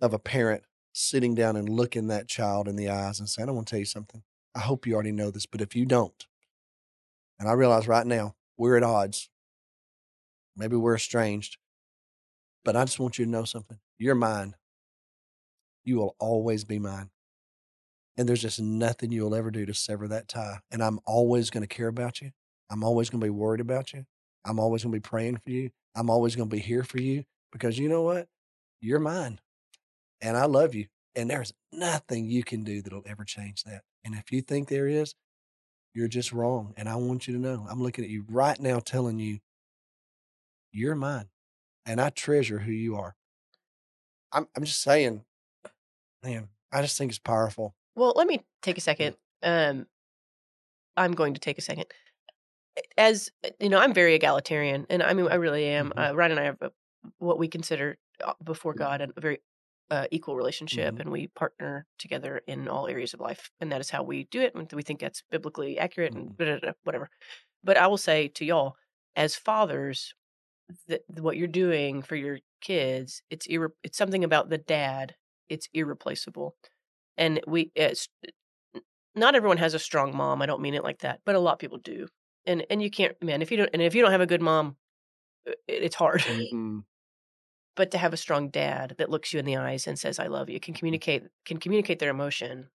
of a parent sitting down and looking that child in the eyes and saying, I want to tell you something. I hope you already know this, but if you don't, and I realize right now we're at odds, maybe we're estranged, but I just want you to know something. You're mine. You will always be mine. And there's just nothing you'll ever do to sever that tie. And I'm always going to care about you. I'm always going to be worried about you. I'm always going to be praying for you. I'm always going to be here for you because you know what? You're mine and I love you. And there's nothing you can do that'll ever change that. And if you think there is, you're just wrong. And I want you to know I'm looking at you right now telling you, you're mine. And I treasure who you are. I'm, I'm just saying, man, I just think it's powerful. Well, let me take a second. Um, I'm going to take a second. As you know, I'm very egalitarian, and I mean, I really am. Mhm. Uh, Ryan and I have a, what we consider uh, before God a very uh, equal relationship, Mhm. and we partner together in all areas of life, and that is how we do it. And we think that's biblically accurate, and Mhm. da, da, da, whatever. But I will say to y'all, as fathers, that what you're doing for your kids, it's irre- it's something about the dad. It's irreplaceable, and we it's not everyone has a strong mom. I don't mean it like that, but a lot of people do. And and you can't, man. If you don't, and if you don't have a good mom, i- it's hard. Mm-hmm. but to have a strong dad that looks you in the eyes and says, "I love you," can communicate can communicate their emotion,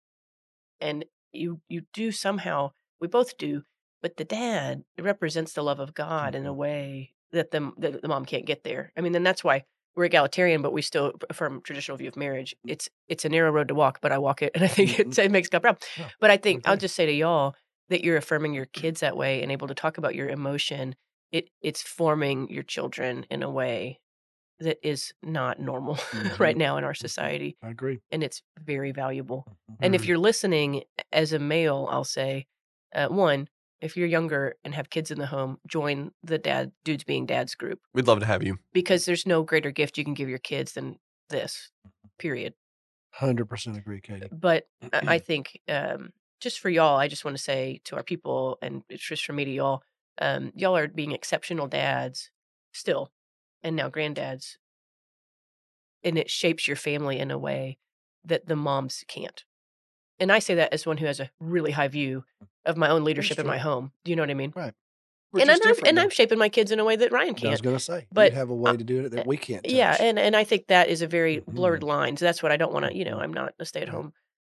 and you you do somehow. We both do, but the dad represents the love of God in a Mhm. way that the that the mom can't get there. I mean, then that's why we're egalitarian, but we still affirm traditional view of marriage. It's it's a narrow road to walk, but I walk it, and I think it, it makes God proud. Yeah, But I think I'll just say to y'all that you're affirming your kids that way and able to talk about your emotion. It it's forming your children in a way that is not normal right Mhm. now in our society, I agree. and it's very valuable. Mhm. And if you're listening as a male, I'll say, uh, one, if you're younger and have kids in the home, join the dad dudes being dads group We'd love to have you. because there's no greater gift you can give your kids than this. Period. 100% agree, Katie. But I I think um, just for y'all, I just want to say to our people, and it's just for me to y'all, um, y'all are being exceptional dads still, and now granddads. and it shapes your family in a way that the moms can't. And I say that as one who has a really high view mm. of my own leadership in my home. Do you know what I mean? We're and I'm, and. I'm shaping my kids in a way that Ryan can't. I was going to say, but, you have a way to do it that eh, we can't. Touch. Yeah, and and I think that is a very mm-hmm. blurred Mhm. line. So that's what I don't want to. You know, mm-hmm. I'm not a stay at mm-hmm. home.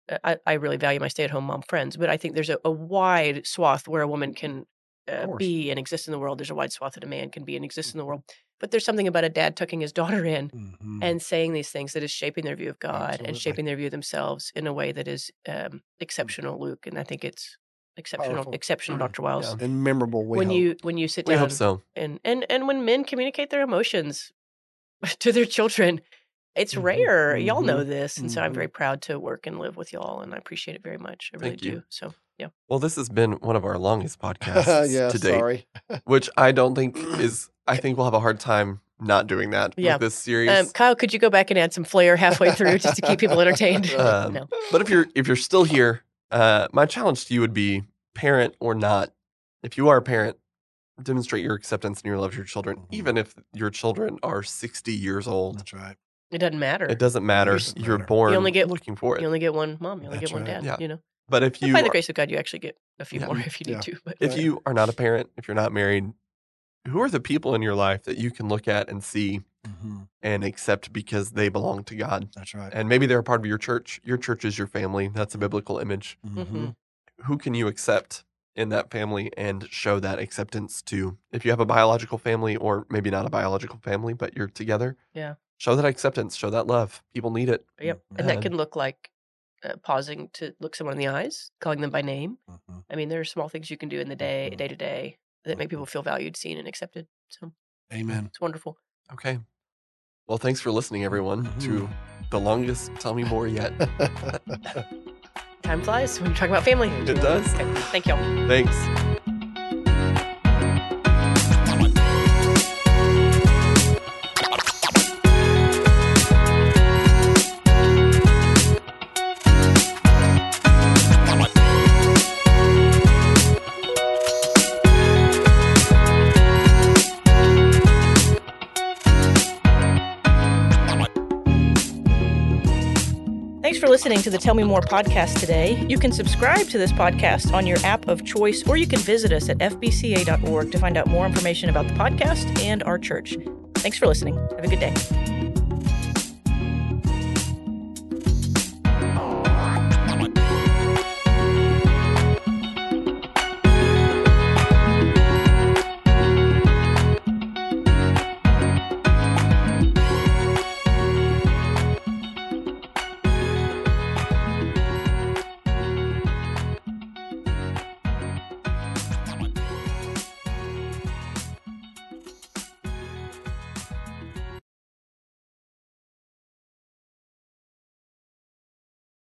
Eh, I, I really value my stay at home mom friends, but I think there's a, a wide swath where a woman can uh, be and exist in the world. There's a wide swath that a man can be and exist in the world. But there's something about a dad tucking his daughter in Mhm. and saying these things that is shaping their view of God Absolutely. and shaping their view of themselves in a way that is um, exceptional, Luke. And I think it's exceptional, Powerful. exceptional, Dr. Wiles. Yeah. and memorable. We when hope. you when you sit We down hope so. and and and when men communicate their emotions to their children it's Mhm, rare y'all know mhm, this and so i'm mhm. very proud to work and live with y'all and i appreciate it very much i really do so yeah Well, this has been one of our longest podcasts yeah, to date, sorry. which I don't think is. I think we'll have a hard time not doing that Yeah. with this series. um, kyle could you go back and add some flair halfway through just to keep people entertained Um, no But if you're if you're still here, uh, my challenge to you would be parent or not. If you are a parent, demonstrate your acceptance and your love for your children, even if your children are 60 years old. That's right. it doesn't matter It doesn't matter. doesn't You're matter. born only get- looking for it. you only get one mom you only That's get one right. dad Yeah. you know but if and you by the are- grace of god you actually get a few Yeah. more if you need Yeah. to but if you are not a parent, if you're not married, who are the people in your life that you can look at and see hmm and accept because they belong to God? That's right. And maybe they're a part of your church. Your church is your family. That's a biblical image. Mhm. Mhm. who can you accept in that family and show that acceptance to if you have a biological family or maybe not a biological family but you're together Yeah. show that acceptance show that love people need it yep and that can look like uh, pausing to look someone in the eyes calling them by name Mhm. I mean, there are small things you can do in the day, day to day, that make Mhm. people feel valued, seen, and accepted. So Amen. it's wonderful. okay well thanks for listening everyone to the longest tell me more yet Time flies when you talk about family. it does Okay, thank y'all. thanks listening to the Tell Me More podcast today. You can subscribe to this podcast on your app of choice, or you can visit us at fbca.org to find out more information about the podcast and our church. Thanks for listening. Have a good day.